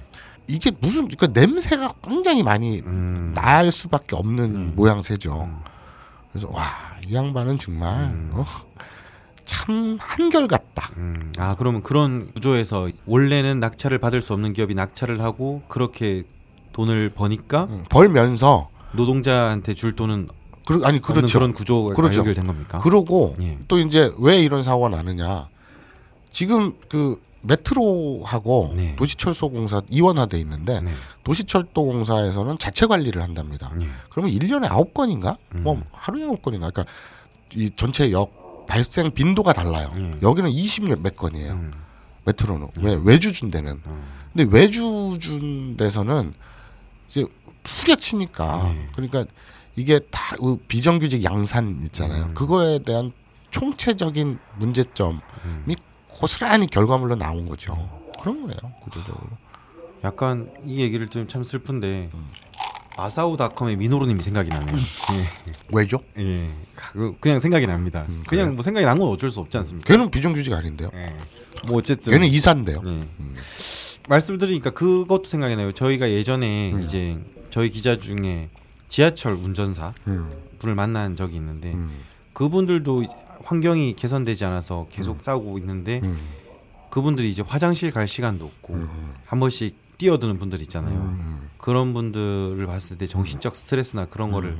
이게 무슨 그러니까 냄새가 굉장히 많이 음. 날 수밖에 없는 음. 모양새죠. 음. 그래서 와 이 양반은 정말 음. 어, 참 한결같다. 음. 아 그러면 그런 구조에서 원래는 낙찰을 받을 수 없는 기업이 낙찰을 하고 그렇게 돈을 버니까 음, 벌면서 노동자한테 줄 돈은 그, 아니 그렇죠. 그런 구조가 그렇죠. 연결된 겁니까? 그러고 예. 또 이제 왜 이런 사고가 나느냐? 지금 그 메트로하고 네. 도시철도공사 이원화돼 있는데 네. 도시철도공사에서는 자체 관리를 한답니다. 예. 그러면 1년에 9건인가? 음. 뭐 하루에 9건인가? 그러니까 이 전체 역 발생 빈도가 달라요. 예. 여기는 20몇 몇 건이에요. 음. 메트로는 왜 외주준 데는 음. 근데 외주준 데서는 이제 후려치니까 네. 그러니까 이게 다그 비정규직 양산 있잖아요. 음. 그거에 대한 총체적인 문제점이 음. 고스란히 결과물로 나온 거죠. 그런 거예요 구조적으로. 약간 이 얘기를 좀 참 슬픈데 음. 아사우닷컴의 민호루님이 생각이 나네요. 왜죠? 예. 예. 그- 그냥 생각이 납니다. 음, 그냥 그래요? 뭐 생각이 난 건 어쩔 수 없지 않습니까? 걔는 비정규직 아닌데요. 예. 뭐 어쨌든 걔는 이사인데요. 예. 음. 말씀드리니까 그것도 생각이 나요. 저희가 예전에 음. 이제 저희 기자 중에 지하철 운전사 음. 분을 만난 적이 있는데 음. 그분들도 환경이 개선되지 않아서 계속 싸우고 있는데 음. 그분들이 이제 화장실 갈 시간도 없고 음. 한 번씩 뛰어드는 분들 있잖아요. 음. 그런 분들을 봤을 때 정신적 스트레스나 그런 거를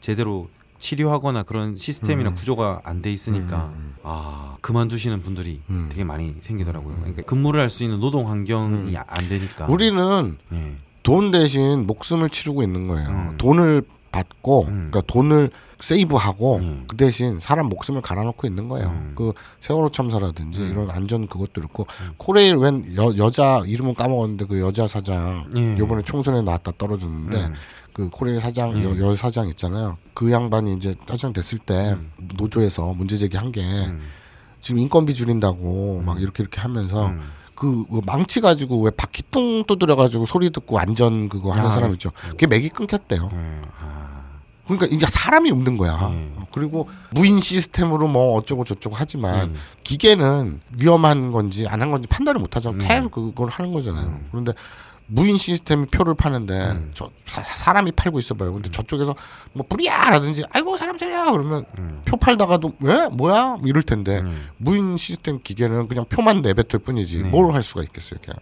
제대로 치료하거나 그런 시스템이나 음. 구조가 안 돼 있으니까 아 그만두시는 분들이 음. 되게 많이 생기더라고요. 그러니까 근무를 할 수 있는 노동 환경이 안 되니까. 우리는 예. 돈 대신 목숨을 치르고 있는 거예요. 음. 돈을 받고 음. 그러니까 돈을 세이브하고 음. 그 대신 사람 목숨을 갈아놓고 있는 거예요. 음. 그 세월호 참사라든지 음. 이런 안전 그것도 그렇고 코레일 웬 여, 여자 이름은 까먹었는데 그 여자 사장 예. 요번에 총선에 나왔다 떨어졌는데 음. 그 코레일 사장 예. 여, 여 사장 있잖아요. 그 양반이 이제 사장 됐을 때 노조에서 문제 제기한 게 음. 지금 인건비 줄인다고 막 이렇게 이렇게 하면서 음. 그 망치 가지고 왜 바퀴 뚱 두드려 가지고 소리 듣고 안전 그거 하는 아, 사람 있죠. 그게 맥이 끊겼대요. 예. 아. 그러니까 이게 사람이 없는 거야. 네. 그리고 무인 시스템으로 뭐 어쩌고 저쩌고 하지만 네. 기계는 위험한 건지 안 한 건지 판단을 못 하잖아. 네. 계속 그걸 하는 거잖아요. 그런데 무인 시스템이 표를 파는데 음. 저 사, 람이 팔고 있어봐요. 근데 저쪽에서 뭐 뿌리야라든지 아이고 사람 살려 그러면 음. 표 팔다가도 왜 뭐야 뭐 이럴 텐데 음. 무인 시스템 기계는 그냥 표만 내뱉을 뿐이지 네. 뭘할 수가 있겠어요. 그냥.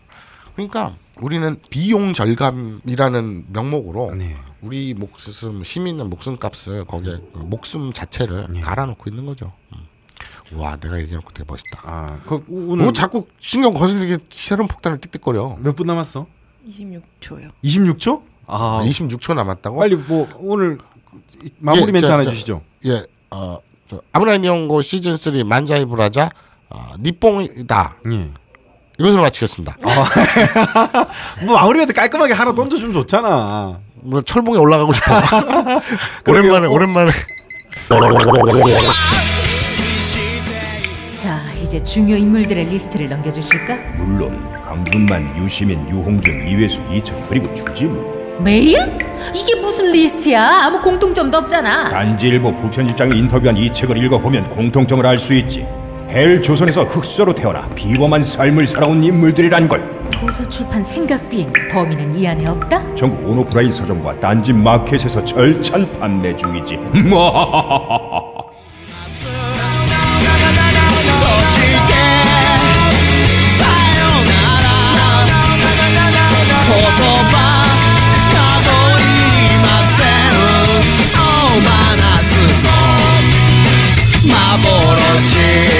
그러니까 우리는 비용 절감이라는 명목으로 네. 우리 목숨 시민의 목숨값을 거기에 그 목숨 자체를 네. 갈아놓고 있는 거죠. 음. 와 내가 얘기해놓고 되게 멋있다. 아, 그 오늘 뭐 자꾸 신경 거슬리게 새로운 폭탄을 띡띡거려. 몇 분 남았어? 26초요. 26초? 아, 26초 남았다고? 빨리 뭐 오늘 마무리 예, 멘트 자, 하나 자. 주시죠. 예, 어, 저 아브라인 연고 시즌 3 만자이 브라자 어, 니뽕이다. 예. 이것으로 마치겠습니다. 뭐 마무리가 깔끔하게 하나 던져주면 좋잖아. 뭐 철봉에 올라가고 싶어. 오랜만에 오랜만에. 자, 이제 중요 인물들의 리스트를 넘겨주실까? 물론 강준만, 유시민, 유홍준, 이회수, 이철 그리고 주지무 메일? 이게 무슨 리스트야? 아무 공통점도 없잖아. 딴지일보 부편집장이 인터뷰한 이 책을 읽어보면 공통점을 알 수 있지 헬 조선에서 흙수저로 태어나 비범한 삶을 살아온 인물들이란 걸 도서 출판 생각비행 범인은 이 안에 없다? 전국 온오프라인 서점과 딴지 마켓에서 절찬 판매 중이지 Oh, 幻